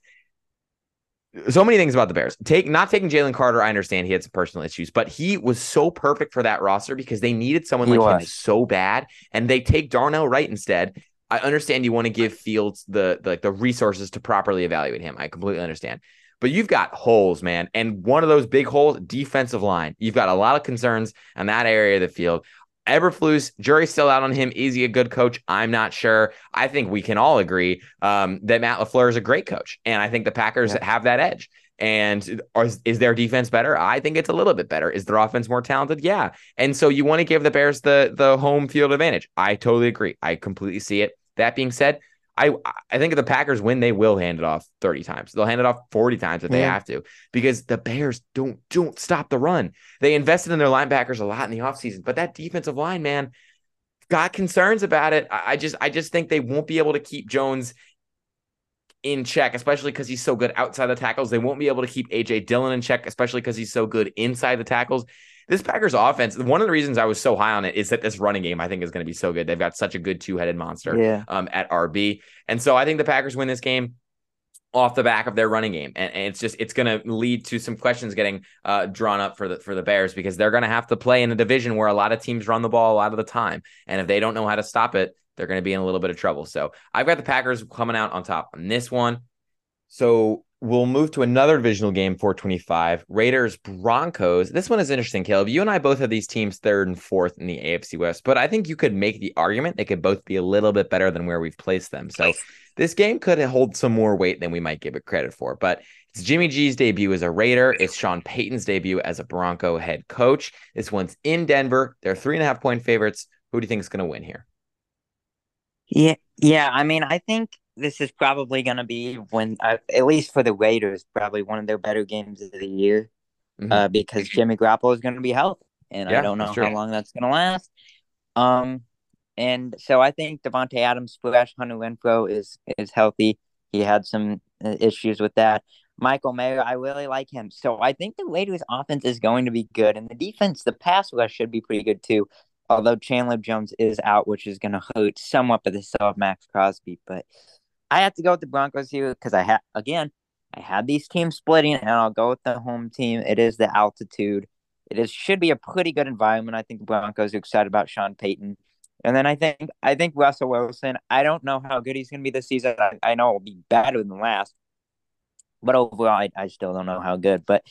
so many things about the Bears. Take not taking Jalen Carter. I understand he had some personal issues, but he was so perfect for that roster because they needed someone he like was. him so bad, and they take Darnell Wright instead. I understand you want to give Fields the, the the resources to properly evaluate him. I completely understand. But you've got holes, man. And one of those big holes, defensive line. You've got a lot of concerns in that area of the field. Eberflus, jury's still out on him. Is he a good coach? I'm not sure. I think we can all agree um, that Matt LaFleur is a great coach. And I think the Packers yeah. have that edge. And is, is, their defense better? I think it's a little bit better. Is their offense more talented? Yeah. And so you want to give the Bears the the home field advantage. I totally agree. I completely see it. That being said, I I think if the Packers win, they will hand it off 30 times. They'll hand it off 40 times if yeah. they have to, because the Bears don't don't stop the run. They invested in their linebackers a lot in the offseason, but that defensive line, man, got concerns about it. I just I just think they won't be able to keep Jones in check, especially because he's so good outside the tackles. They won't be able to keep AJ Dillon in check, especially because he's so good inside the tackles this Packers offense, one of the reasons I was so high on it is that this running game I think is going to be so good. They've got such a good two headed monster yeah. um, at RB. And so I think the Packers win this game off the back of their running game and, and it's just it's going to lead to some questions getting uh, drawn up for the for the bears because they're going to have to play in a division where a lot of teams run the ball a lot of the time and if they don't know how to stop it they're going to be in a little bit of trouble so i've got the packers coming out on top on this one so we'll move to another divisional game, 425. Raiders Broncos. This one is interesting, Caleb. You and I both have these teams third and fourth in the AFC West, but I think you could make the argument they could both be a little bit better than where we've placed them. So this game could hold some more weight than we might give it credit for. But it's Jimmy G's debut as a Raider. It's Sean Payton's debut as a Bronco head coach. This one's in Denver. They're three and a half point favorites. Who do you think is going to win here? Yeah, yeah. I mean, I think this is probably going to be when, uh, at least for the Raiders, probably one of their better games of the year, mm-hmm. uh, because Jimmy Garoppolo is going to be healthy, and yeah, I don't know how long that's going to last. Um, and so I think Davante Adams slash Hunter Renfrow is is healthy. He had some uh, issues with that. Michael Mayer, I really like him. So I think the Raiders' offense is going to be good, and the defense, the pass rush should be pretty good too. Although Chandler Jones is out, which is going to hurt somewhat, but they still have Maxx Crosby. But I have to go with the Broncos here because I had again, I had these teams splitting, and I'll go with the home team. It is the altitude. It is should be a pretty good environment. I think the Broncos are excited about Sean Payton. And then I think I think Russell Wilson. I don't know how good he's going to be this season. I, I know it'll be better than last, but overall, I, I still don't know how good. But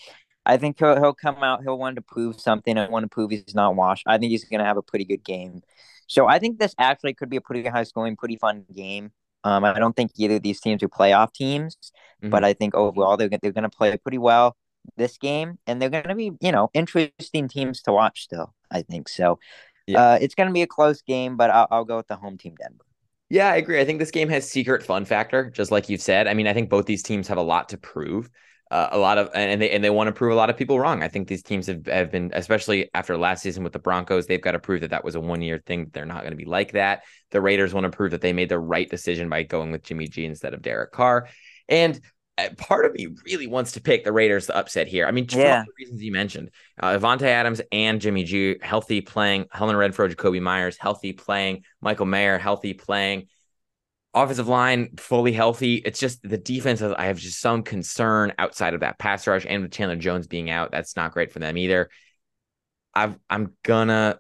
I think he'll he'll come out. He'll want to prove something. I want to prove he's not washed. I think he's going to have a pretty good game. So I think this actually could be a pretty high scoring, pretty fun game. Um, I don't think either of these teams are playoff teams, mm-hmm. but I think overall they're they're going to play pretty well this game, and they're going to be you know interesting teams to watch still. I think so. Yeah. Uh, it's going to be a close game, but I'll, I'll go with the home team, Denver. Yeah, I agree. I think this game has secret fun factor, just like you've said. I mean, I think both these teams have a lot to prove. Uh, a lot of and they and they want to prove a lot of people wrong. I think these teams have, have been, especially after last season with the Broncos, they've got to prove that that was a one year thing. They're not going to be like that. The Raiders want to prove that they made the right decision by going with Jimmy G instead of Derek Carr. And uh, part of me really wants to pick the Raiders to upset here. I mean, yeah. the reasons you mentioned, uh, Davante Adams and Jimmy G healthy playing, Helen Renfrow, Jakobi Meyers healthy playing, Michael Mayer healthy playing offensive line fully healthy. It's just the defense. I have just some concern outside of that pass rush and with Chandler Jones being out. That's not great for them either. I've, I'm gonna.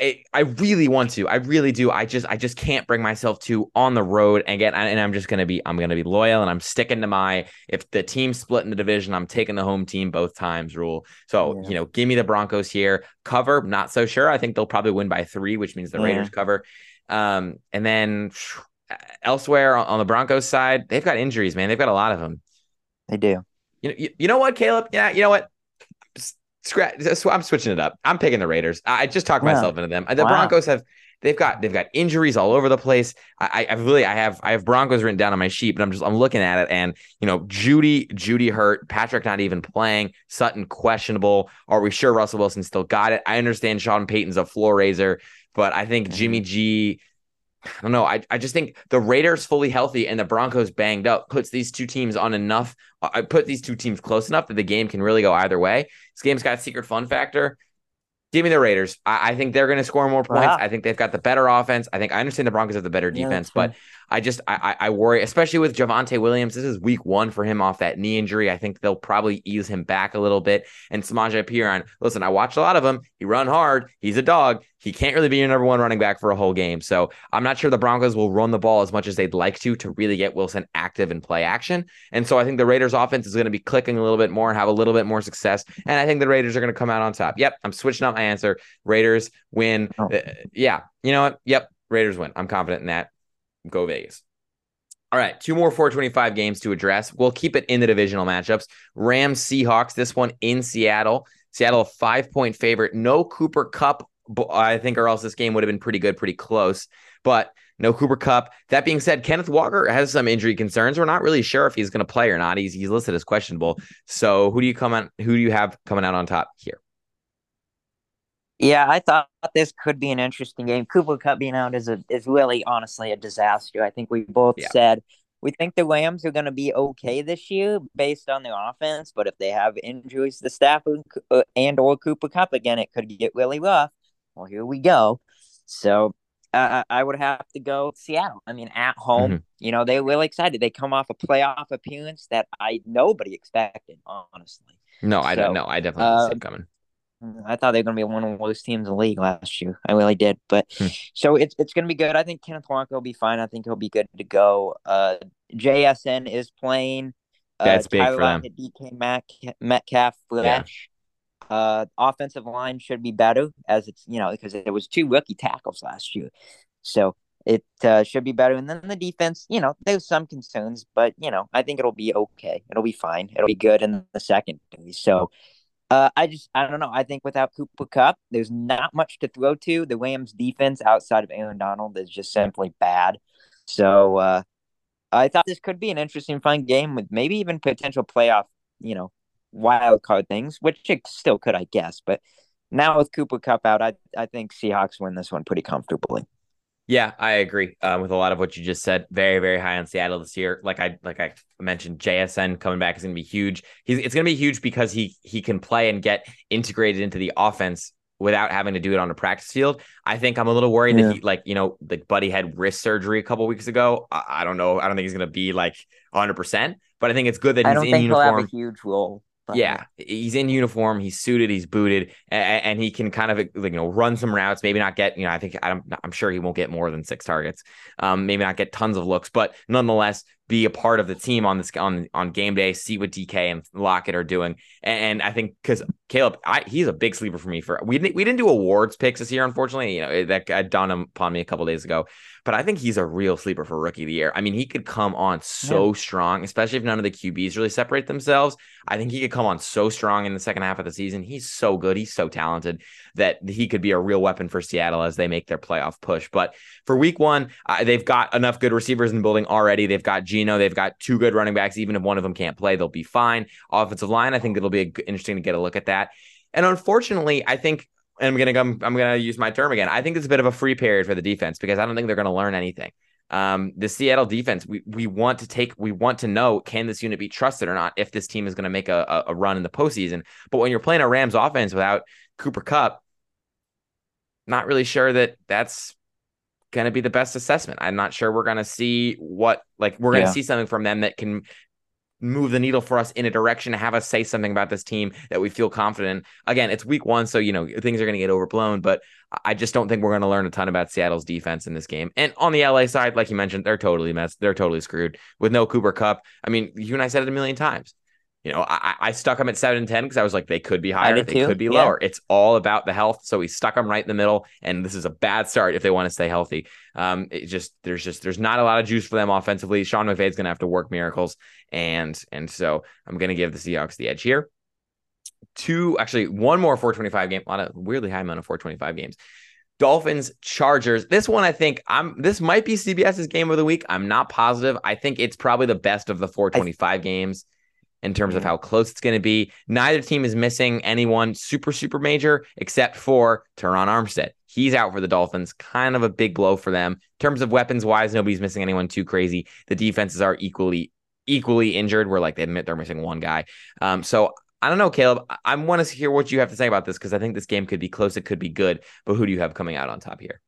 I, I really want to. I really do. I just I just can't bring myself to on the road and get and I'm just gonna be I'm gonna be loyal and I'm sticking to my if the team split in the division, I'm taking the home team both times rule. So yeah. you know, give me the Broncos here. Cover, not so sure. I think they'll probably win by three, which means the yeah. Raiders cover. Um, and then elsewhere on the Broncos side, they've got injuries, man. They've got a lot of them. They do. You know, you, you know what, Caleb? Yeah, you know what? Scratch. I'm switching it up. I'm picking the Raiders. I just talked yeah. myself into them. The wow. Broncos have they've got they've got injuries all over the place. I, I really I have I have Broncos written down on my sheet, but I'm just I'm looking at it and you know Jeudy Jeudy hurt, Patrick not even playing, Sutton questionable. Are we sure Russell Wilson still got it? I understand Sean Payton's a floor raiser, but I think Jimmy mm-hmm. G I don't know. I, I just think the Raiders fully healthy and the Broncos banged up puts these two teams on enough. I uh, put these two teams close enough that the game can really go either way. This game's got secret fun factor. Give me the Raiders. I, I think they're going to score more points. Wow. I think they've got the better offense. I think I understand the Broncos have the better defense, yeah, but I just I, I worry, especially with Javonte Williams. This is week one for him off that knee injury. I think they'll probably ease him back a little bit. And Samaje Perine, listen, I watched a lot of him. He run hard. He's a dog. He can't really be your number one running back for a whole game. So I'm not sure the Broncos will run the ball as much as they'd like to to really get Wilson active and play action. And so I think the Raiders offense is going to be clicking a little bit more and have a little bit more success. And I think the Raiders are going to come out on top. Yep, I'm switching up my answer. Raiders win. Oh. Uh, yeah, you know what? Yep, Raiders win. I'm confident in that. Go Vegas. All right, two more 425 games to address. We'll keep it in the divisional matchups. Rams Seahawks, this one in Seattle. Seattle, a five point favorite. No Cooper Kupp, I think, or else this game would have been pretty good, pretty close. But no Cooper Kupp. That being said, Kenneth Walker has some injury concerns. We're not really sure if he's going to play or not. He's he's listed as questionable. So who do you come on? Who do you have coming out on top here? Yeah, I thought this could be an interesting game. Cooper Kupp being out is a is really honestly a disaster. I think we both yeah. said we think the Rams are going to be okay this year based on their offense, but if they have injuries, the staff uh, and or Cooper Kupp again, it could get really rough. Well, here we go. So uh, I would have to go Seattle. I mean, at home, mm-hmm. you know, they're really excited. They come off a playoff appearance that I nobody expected, honestly. No, I so, don't know. I definitely didn't uh, see it coming. I thought they were going to be one of the worst teams in the league last year. I really did. But hmm. so it's it's going to be good. I think Kenneth Walker will be fine. I think he'll be good to go. Uh, JSN is playing. Uh, That's big Tyler for them. DK Mac, Metcalf. Yeah. Uh, offensive line should be better as it's you know because it was two rookie tackles last year, so it uh, should be better. And then the defense, you know, there's some concerns, but you know, I think it'll be okay. It'll be fine. It'll be good in the second. So uh, I just I don't know. I think without Cooper Kupp, there's not much to throw to. The Rams defense outside of Aaron Donald is just simply bad. So uh, I thought this could be an interesting fun game with maybe even potential playoff, you know, wild card things, which it still could, I guess. But now with Cooper Kupp out, I I think Seahawks win this one pretty comfortably. Yeah, I agree uh, with a lot of what you just said. Very, very high on Seattle this year. Like I like I mentioned, JSN coming back is going to be huge. He's it's going to be huge because he he can play and get integrated into the offense without having to do it on a practice field. I think I'm a little worried yeah. that he like you know like Buddy had wrist surgery a couple weeks ago. I, I, don't know. I don't think he's going to be like 100, percent but I think it's good that he's in uniform. huge role. But, yeah, he's in uniform. He's suited. He's booted, and, and, he can kind of you know run some routes. Maybe not get you know. I think I'm I'm sure he won't get more than six targets. Um, maybe not get tons of looks, but nonetheless be a part of the team on this on on game day. See what DK and Lockett are doing, and, and I think because Caleb, I, he's a big sleeper for me. For we didn't we didn't do awards picks this year, unfortunately. You know that dawned upon me a couple days ago but I think he's a real sleeper for rookie of the year. I mean, he could come on so yeah. strong, especially if none of the QBs really separate themselves. I think he could come on so strong in the second half of the season. He's so good. He's so talented. That he could be a real weapon for Seattle as they make their playoff push. But for week one, uh, they've got enough good receivers in the building already. They've got Geno, they've got two good running backs. Even if one of them can't play, they'll be fine. Offensive line, I think it'll be interesting to get a look at that. And unfortunately, I think and I'm gonna I'm, I'm gonna use my term again. I think it's a bit of a free period for the defense because I don't think they're gonna learn anything. Um, the Seattle defense, we we want to take, we want to know can this unit be trusted or not if this team is going to make a, a run in the postseason. But when you're playing a Rams offense without Cooper Kupp, not really sure that that's going to be the best assessment. I'm not sure we're going to see what like we're going to yeah. see something from them that can move the needle for us in a direction to have us say something about this team that we feel confident. Again, it's week one, so you know things are going to get overblown, but I just don't think we're going to learn a ton about Seattle's defense in this game. And on the LA side, like you mentioned, they're totally messed. They're totally screwed with no Cooper Kupp. I mean, you and I said it a million times you know, I, I stuck them at seven and 10 because I was like, they could be higher, they too. could be yeah. lower. It's all about the health. So we stuck them right in the middle. And this is a bad start if they want to stay healthy. Um, it just, there's just, there's not a lot of juice for them offensively. Sean McVay's going to have to work miracles. And, and so I'm going to give the Seahawks the edge here. Two, actually, one more 425 game, a lot of weirdly high amount of 425 games. Dolphins, Chargers. This one, I think I'm. This might be CBS's game of the week. I'm not positive. I think it's probably the best of the 425 I, games in terms of how close it's going to be. Neither team is missing anyone super, super major except for Terron Armstead. He's out for the Dolphins. Kind of a big blow for them. In terms of weapons wise, nobody's missing anyone too crazy. The defenses are equally equally injured. Where like they admit they're missing one guy. Um, so I don't know, Caleb. I want to hear what you have to say about this because I think this game could be close. It could be good. But who do you have coming out on top here?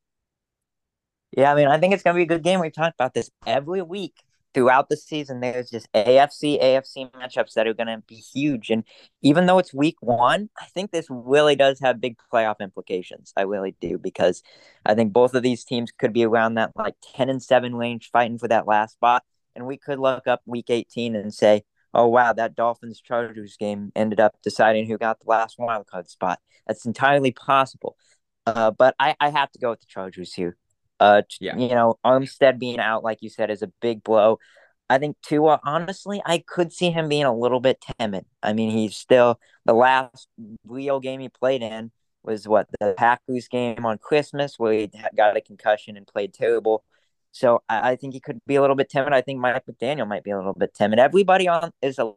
Yeah, I mean, I think it's going to be a good game. We've talked about this every week throughout the season, there's just AFC, AFC matchups that are going to be huge. And even though it's week one, I think this really does have big playoff implications. I really do, because I think both of these teams could be around that like 10 and 7 range fighting for that last spot. And we could look up week 18 and say, oh, wow, that Dolphins Chargers game ended up deciding who got the last wild card spot. That's entirely possible. Uh, but I, I have to go with the Chargers here. Uh, yeah. you know, Armstead being out, like you said, is a big blow. I think Tua, honestly, I could see him being a little bit timid. I mean, he's still the last real game he played in was what the Packers game on Christmas, where he got a concussion and played terrible. So I, I think he could be a little bit timid. I think Mike McDaniel might be a little bit timid. Everybody on is a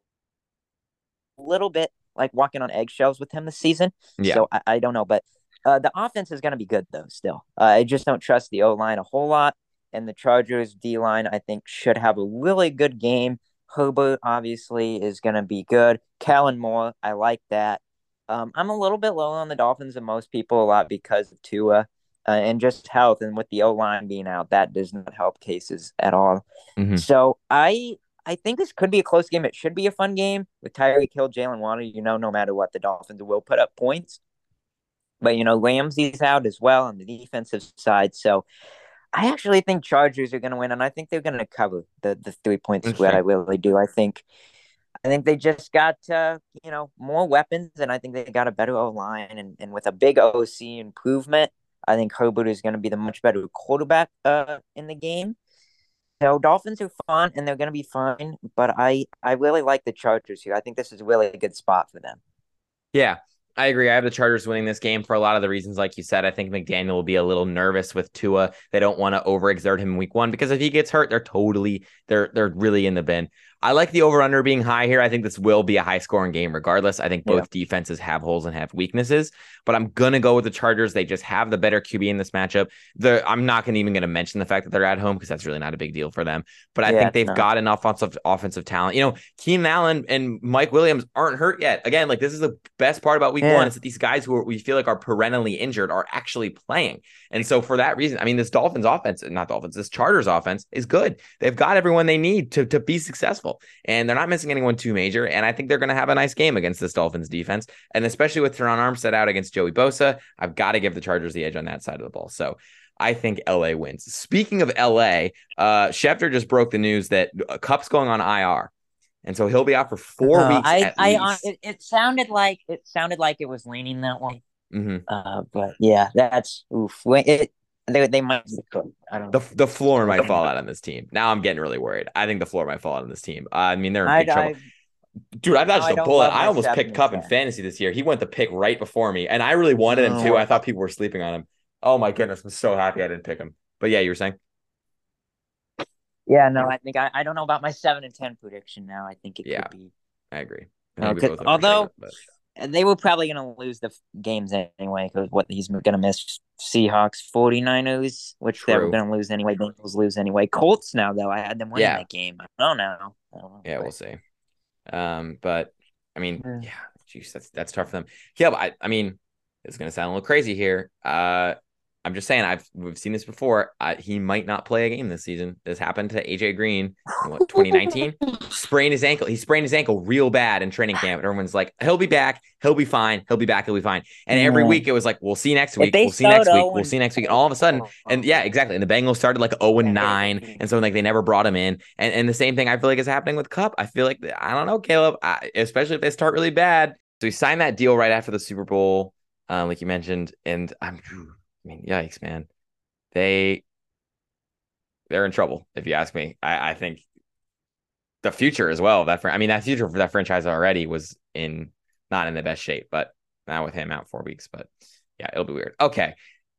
little bit like walking on eggshells with him this season. Yeah. So I, I don't know, but uh, the offense is going to be good though. Still, uh, I just don't trust the O line a whole lot, and the Chargers D line I think should have a really good game. Herbert obviously is going to be good. Kellen Moore, I like that. Um, I'm a little bit low on the Dolphins than most people a lot because of Tua uh, and just health, and with the O line being out, that does not help cases at all. Mm-hmm. So I I think this could be a close game. It should be a fun game with Tyreek Hill, Jaylen Waddle. You know, no matter what, the Dolphins will put up points. But you know, Ramsey's out as well on the defensive side. So I actually think Chargers are going to win, and I think they're going to cover the the three point spread. I really do. I think, I think they just got uh, you know more weapons, and I think they got a better O line, and and with a big OC improvement, I think Herbert is going to be the much better quarterback uh, in the game. So Dolphins are fun, and they're going to be fine, but I I really like the Chargers here. I think this is really a good spot for them. Yeah, I agree. I have the Chargers winning this game for a lot of the reasons, like you said. I think McDaniel will be a little nervous with Tua. They don't want to overexert him in week one because if he gets hurt, they're totally they're they're really in the bin. I like the over under being high here. I think this will be a high scoring game regardless. I think both yeah. defenses have holes and have weaknesses, but I'm going to go with the Chargers. They just have the better QB in this matchup. The I'm not to even going to mention the fact that they're at home because that's really not a big deal for them. But I yeah, think they've no. got enough offensive offensive talent. You know, Keenan Allen and Mike Williams aren't hurt yet. Again, like this is the best part about week yeah. one is that these guys who are, we feel like are perennially injured are actually playing. And so for that reason, I mean, this Dolphins offense, not Dolphins, this Chargers offense is good. They've got everyone they need to, to be successful. And they're not missing anyone too major. And I think they're going to have a nice game against this Dolphins defense. And especially with Terron Armstead out against Joey Bosa, I've got to give the Chargers the edge on that side of the ball. So I think LA wins. Speaking of LA, uh, Schefter just broke the news that Kupp's going on IR. And so he'll be out for four uh, weeks. I, I, uh, it, it, sounded like it sounded like it was leaning that way. Mm-hmm. Uh, but yeah, that's oof. It, they, they might. I don't. The the floor might fall out on this team. Now I'm getting really worried. I think the floor might fall out on this team. Uh, I mean, they're in big I, trouble. I, Dude, I dodged No, I a bullet. I almost picked Kupp in fantasy this year. He went the pick right before me, and I really wanted him too. I thought people were sleeping on him. Oh my goodness, I'm so happy I didn't pick him. But yeah, you were saying? Yeah, no, I think I, I don't know about my seven and ten prediction now. I think it Yeah. could be. I agree. I No, think we 'cause both overshot although- it, but- and They were probably going to lose the f- games anyway because what he's going to miss Seahawks, 49ers, which they True. were going to lose anyway. Bengals lose anyway. Colts now though, I had them winning Yeah. that game. I don't know. I don't know. Yeah, But- we'll see. Um, but I mean, Yeah. yeah, geez, that's that's tough for them. Yeah, I, I mean, it's gonna sound a little crazy here. Uh, I'm just saying, I've we've seen this before. Uh, he might not play a game this season. This happened to AJ Green in what 2019. sprained his ankle. He sprained his ankle real bad in training camp. And everyone's like, he'll be back. He'll be fine. He'll be back. He'll be fine. And every week it was like, we'll see next week. We'll see next week. 0 We'll see next week. And all of a sudden, and yeah, exactly. And the Bengals started like 0 and 9. And so like they never brought him in. And and the same thing I feel like is happening with Kupp. I feel like I don't know, Caleb, I, especially if they start really bad. So he signed that deal right after the Super Bowl, um, like you mentioned. And I'm mean, yikes, man. They they're in trouble, if you ask me. I, I think the future as well. That fr- I mean, that future for that franchise already was in not in the best shape, but now with him out four weeks. But yeah, it'll be weird. Okay.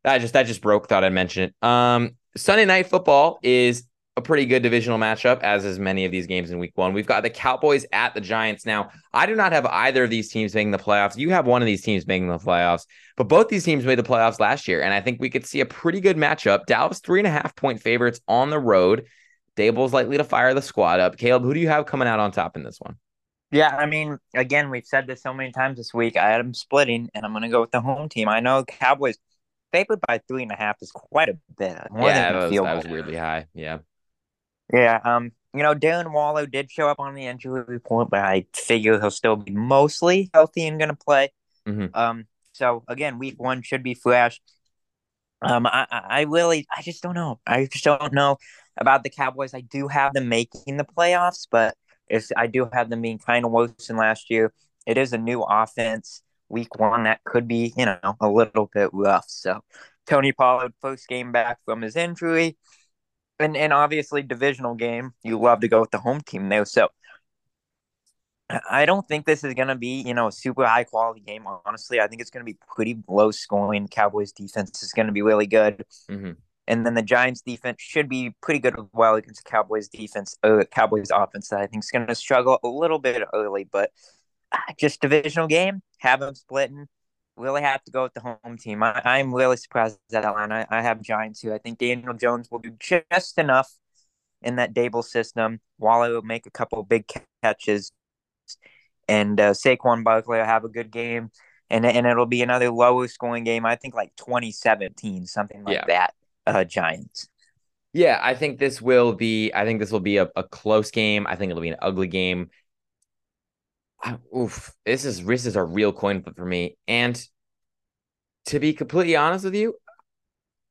That just that just broke. Thought I'd mention it. Um, Sunday night football is a pretty good divisional matchup, as is many of these games in week one. We've got the Cowboys at the Giants. Now, I do not have either of these teams making the playoffs. You have one of these teams making the playoffs, but both these teams made the playoffs last year. And I think we could see a pretty good matchup. Dallas, three and a half point favorites on the road. Daboll's likely to fire the squad up. Caleb, who do you have coming out on top in this one? Yeah, I mean, again, we've said this so many times this week. I had them splitting, and I'm going to go with the home team. I know Cowboys favored by three and a half is quite a bit more yeah, than that was, that was weirdly high. Yeah. Yeah, um, you know, Darren Waller did show up on the injury report, but I figure he'll still be mostly healthy and going to play. Mhm. Um, so again, week one should be fresh. Um, I, I I really, I just don't know. I just don't know about the Cowboys. I do have them making the playoffs, but it's I do have them being kind of worse than last year. It is a new offense. Week one, that could be, you know, a little bit rough. So, Tony Pollard first game back from his injury and and obviously divisional game, you love to go with the home team there. So I don't think this is gonna be, you know, a super high quality game. Honestly, I think it's gonna be pretty low scoring. Cowboys defense is gonna be really good, Mhm. and then the Giants defense should be pretty good as well against the Cowboys defense. Uh, Cowboys offense that I think is gonna struggle a little bit early, but ah, just divisional game, have them splitting. Really have to go with the home team. I, I'm really surprised at that line. I, I have Giants who I think Daniel Jones will do just enough in that Daboll system. Waller will make a couple of big catches, and uh, Saquon Barkley will have a good game, and and it'll be another lower scoring game. I think like 2017, something like Yeah. that. Uh, Giants. Yeah, I think this will be. I think this will be a, a close game. I think it'll be an ugly game. I, oof, this is this is a real coin flip for me. And to be completely honest with you,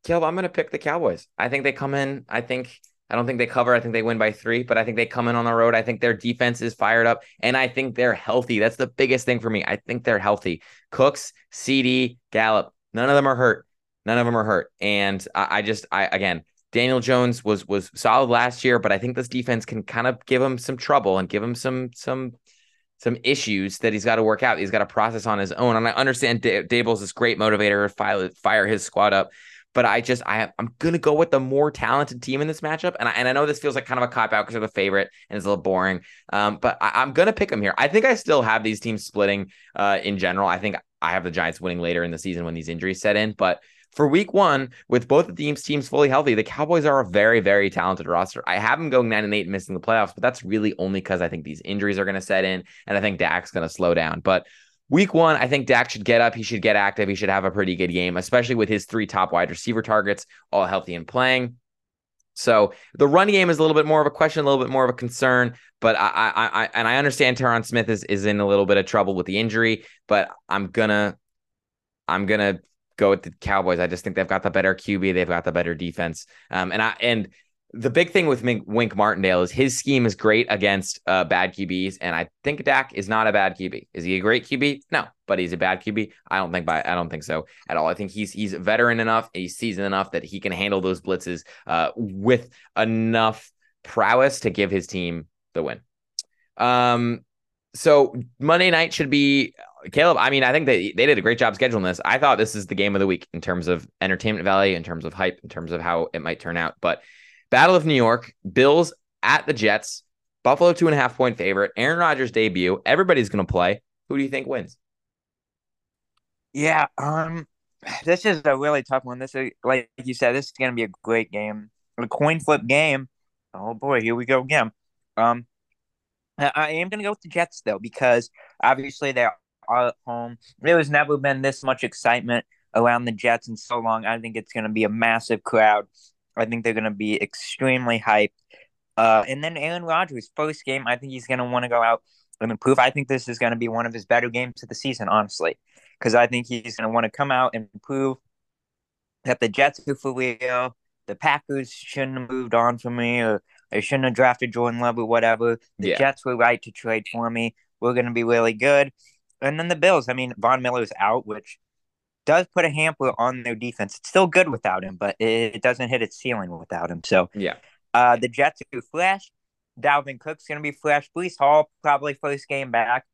Caleb, I'm gonna pick the Cowboys. I think they come in. I think I don't think they cover. I think they win by three, but I think they come in on the road. I think their defense is fired up, and I think they're healthy. That's the biggest thing for me. I think they're healthy. Cooks, CeeDee, Gallup, none of them are hurt. None of them are hurt. And I, I just, I again, Daniel Jones was was solid last year, but I think this defense can kind of give him some trouble and give him some some some issues that he's got to work out. He's got to process on his own. And I understand D- Daboll's this great motivator, to fire, fire his squad up. But I just I I'm gonna go with the more talented team in this matchup, and I, and I know this feels like kind of a cop out because they're the favorite and it's a little boring. Um, but I, I'm gonna pick them here. I think I still have these teams splitting. Uh, in general, I think I have the Giants winning later in the season when these injuries set in. But for week one, with both the teams teams fully healthy, the Cowboys are a very, very talented roster. I have them going nine and eight and missing the playoffs, but that's really only because I think these injuries are going to set in, and I think Dak's going to slow down. But week one, I think Dak should get up. He should get active. He should have a pretty good game, especially with his three top wide receiver targets all healthy and playing. So the run game is a little bit more of a question, a little bit more of a concern. But I, I, I and I understand Tyron Smith is is in a little bit of trouble with the injury, but I'm gonna, I'm gonna go with the Cowboys. I just think they've got the better QB, they've got the better defense. Um, and I and the big thing with Mink, Wink Martindale is his scheme is great against uh, bad QBs, and I think Dak is not a bad QB. Is he a great QB? No, but he's a bad QB. I don't think by I don't think so at all. I think he's he's veteran enough, he's seasoned enough that he can handle those blitzes uh, with enough prowess to give his team the win. Um, so Monday night should be Caleb. I mean, I think they they did a great job scheduling this. I thought this is the game of the week in terms of entertainment value, in terms of hype, in terms of how it might turn out. But Battle of New York, Bills at the Jets, Buffalo two and a half point favorite, Aaron Rodgers debut. Everybody's going to play. Who do you think wins? Yeah, um, this is a really tough one. This is like you said, this is going to be a great game, a coin flip game. Oh boy, here we go again. Um, I am going to go with the Jets though because obviously they're at home. There has never been this much excitement around the Jets in so long. I think it's going to be a massive crowd. I think they're going to be extremely hyped. Uh, and then Aaron Rodgers, first game, I think he's going to want to go out and improve. I think this is going to be one of his better games of the season, honestly, because I think he's going to want to come out and prove that the Jets are for real. The Packers shouldn't have moved on from me, or they shouldn't have drafted Jordan Love or whatever. The yeah. Jets were right to trade for me. We're going to be really good. And then the Bills. I mean, Von Miller's out, which does put a hamper on their defense. It's still good without him, but it, doesn't hit its ceiling without him. So yeah, uh, the Jets are flash. Dalvin Cook's going to be flash. Breece Hall probably first game back.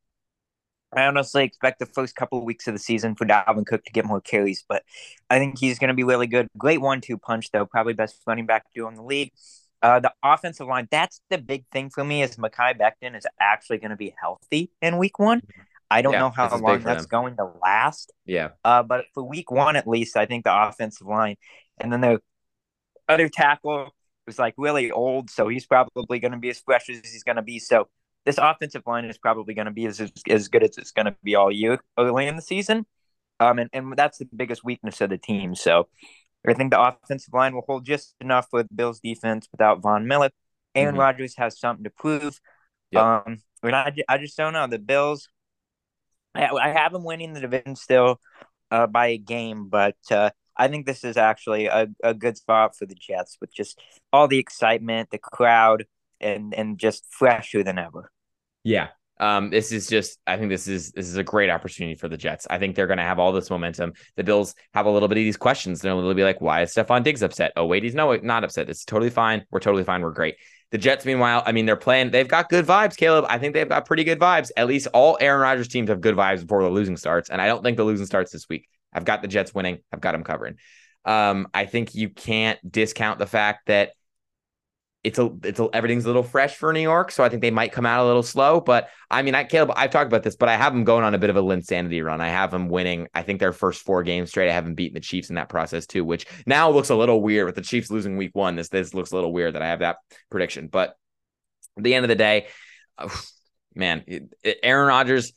I honestly expect the first couple of weeks of the season for Dalvin Cook to get more carries, but I think he's going to be really good. Great one-two punch though. Probably best running back duo in the league. Uh, the offensive line, that's the big thing for me is Mekhi Becton is actually going to be healthy in week one. I don't yeah, know how long that's going to last. Yeah. Uh, but for week one, at least, I think the offensive line and then the other tackle was like really old, so he's probably going to be as fresh as he's going to be. So this offensive line is probably going to be as, as good as it's going to be all year early in the season. Um, and, and that's the biggest weakness of the team. So I think the offensive line will hold just enough with Bills defense without Von Miller. Aaron mm-hmm. Rodgers has something to prove. Yep. Um, and I, I just don't know. The Bills, I, have them winning the division still uh, by a game, but uh, I think this is actually a, a good spot for the Jets with just all the excitement, the crowd, and and just fresher than ever. Yeah, um, this is just, I think this is this is a great opportunity for the Jets. I think they're going to have all this momentum. The Bills have a little bit of these questions. They'll, they'll be like, "Why is Stefon Diggs upset? Oh, wait, he's no not upset. It's totally fine. We're totally fine. We're great." The Jets, meanwhile, I mean, they're playing. They've got good vibes, Caleb. I think they've got pretty good vibes. At least all Aaron Rodgers teams have good vibes before the losing starts, and I don't think the losing starts this week. I've got the Jets winning. I've got them covering. Um, I think you can't discount the fact that it's a it's a, everything's a little fresh for New York, so I think they might come out a little slow. But I mean, I Caleb, I've talked about this, but I have them going on a bit of a Linsanity run. I have them winning. I think their first four games straight. I have them beaten the Chiefs in that process too, which now looks a little weird with the Chiefs losing Week One. This this looks a little weird that I have that prediction. But at the end of the day, uh, man, Aaron Rodgers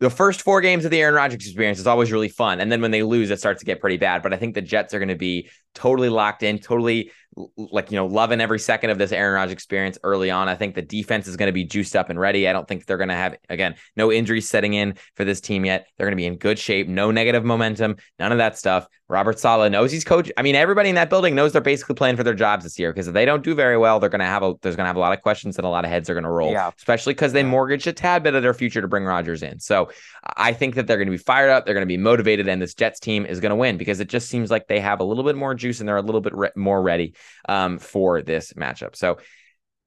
the first four games of the Aaron Rodgers experience is always really fun. And then when they lose, it starts to get pretty bad. But I think the Jets are going to be totally locked in, totally like, you know, loving every second of this Aaron Rodgers experience early on. I think the defense is going to be juiced up and ready. I don't think they're going to have, again, no injuries setting in for this team yet. They're going to be in good shape, no negative momentum, none of that stuff. Robert Saleh knows he's coach. I mean, everybody in that building knows they're basically playing for their jobs this year because if they don't do very well, they're going to have a, there's going to have a lot of questions and a lot of heads are going to roll, yeah. especially because they mortgaged a tad bit of their future to bring Rodgers in. So I think that they're going to be fired up. They're going to be motivated and this Jets team is going to win because it just seems like they have a little bit more juice and they're a little bit re- more ready um, for this matchup. So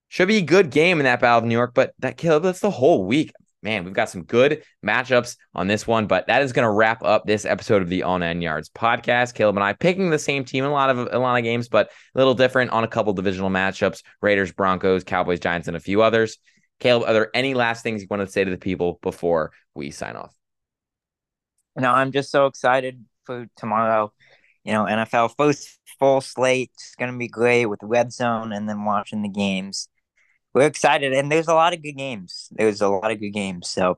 should be a good game in that Battle of New York, but that kill that's the whole week. Man, we've got some good matchups on this one, but that is going to wrap up this episode of the All Nine Yards podcast. Caleb and I picking the same team in a lot of a lot of games, but a little different on a couple divisional matchups: Raiders, Broncos, Cowboys, Giants, and a few others. Caleb, are there any last things you want to say to the people before we sign off? No, I'm just so excited for tomorrow you know, NFL first full slate is going to be great with the red zone and then watching the games. We're excited, and there's a lot of good games. There's a lot of good games, so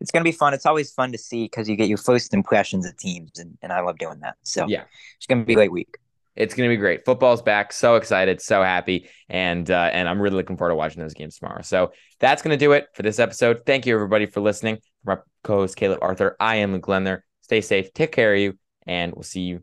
it's going to be fun. It's always fun to see because you get your first impressions of teams, and, and I love doing that. So yeah, it's going to be a great week. It's going to be great. Football's back. So excited, so happy, and uh, and I'm really looking forward to watching those games tomorrow. So that's going to do it for this episode. Thank you everybody for listening. From our co-host Caleb Arthur, I am Luke Glenner. Stay safe, take care of you, and we'll see you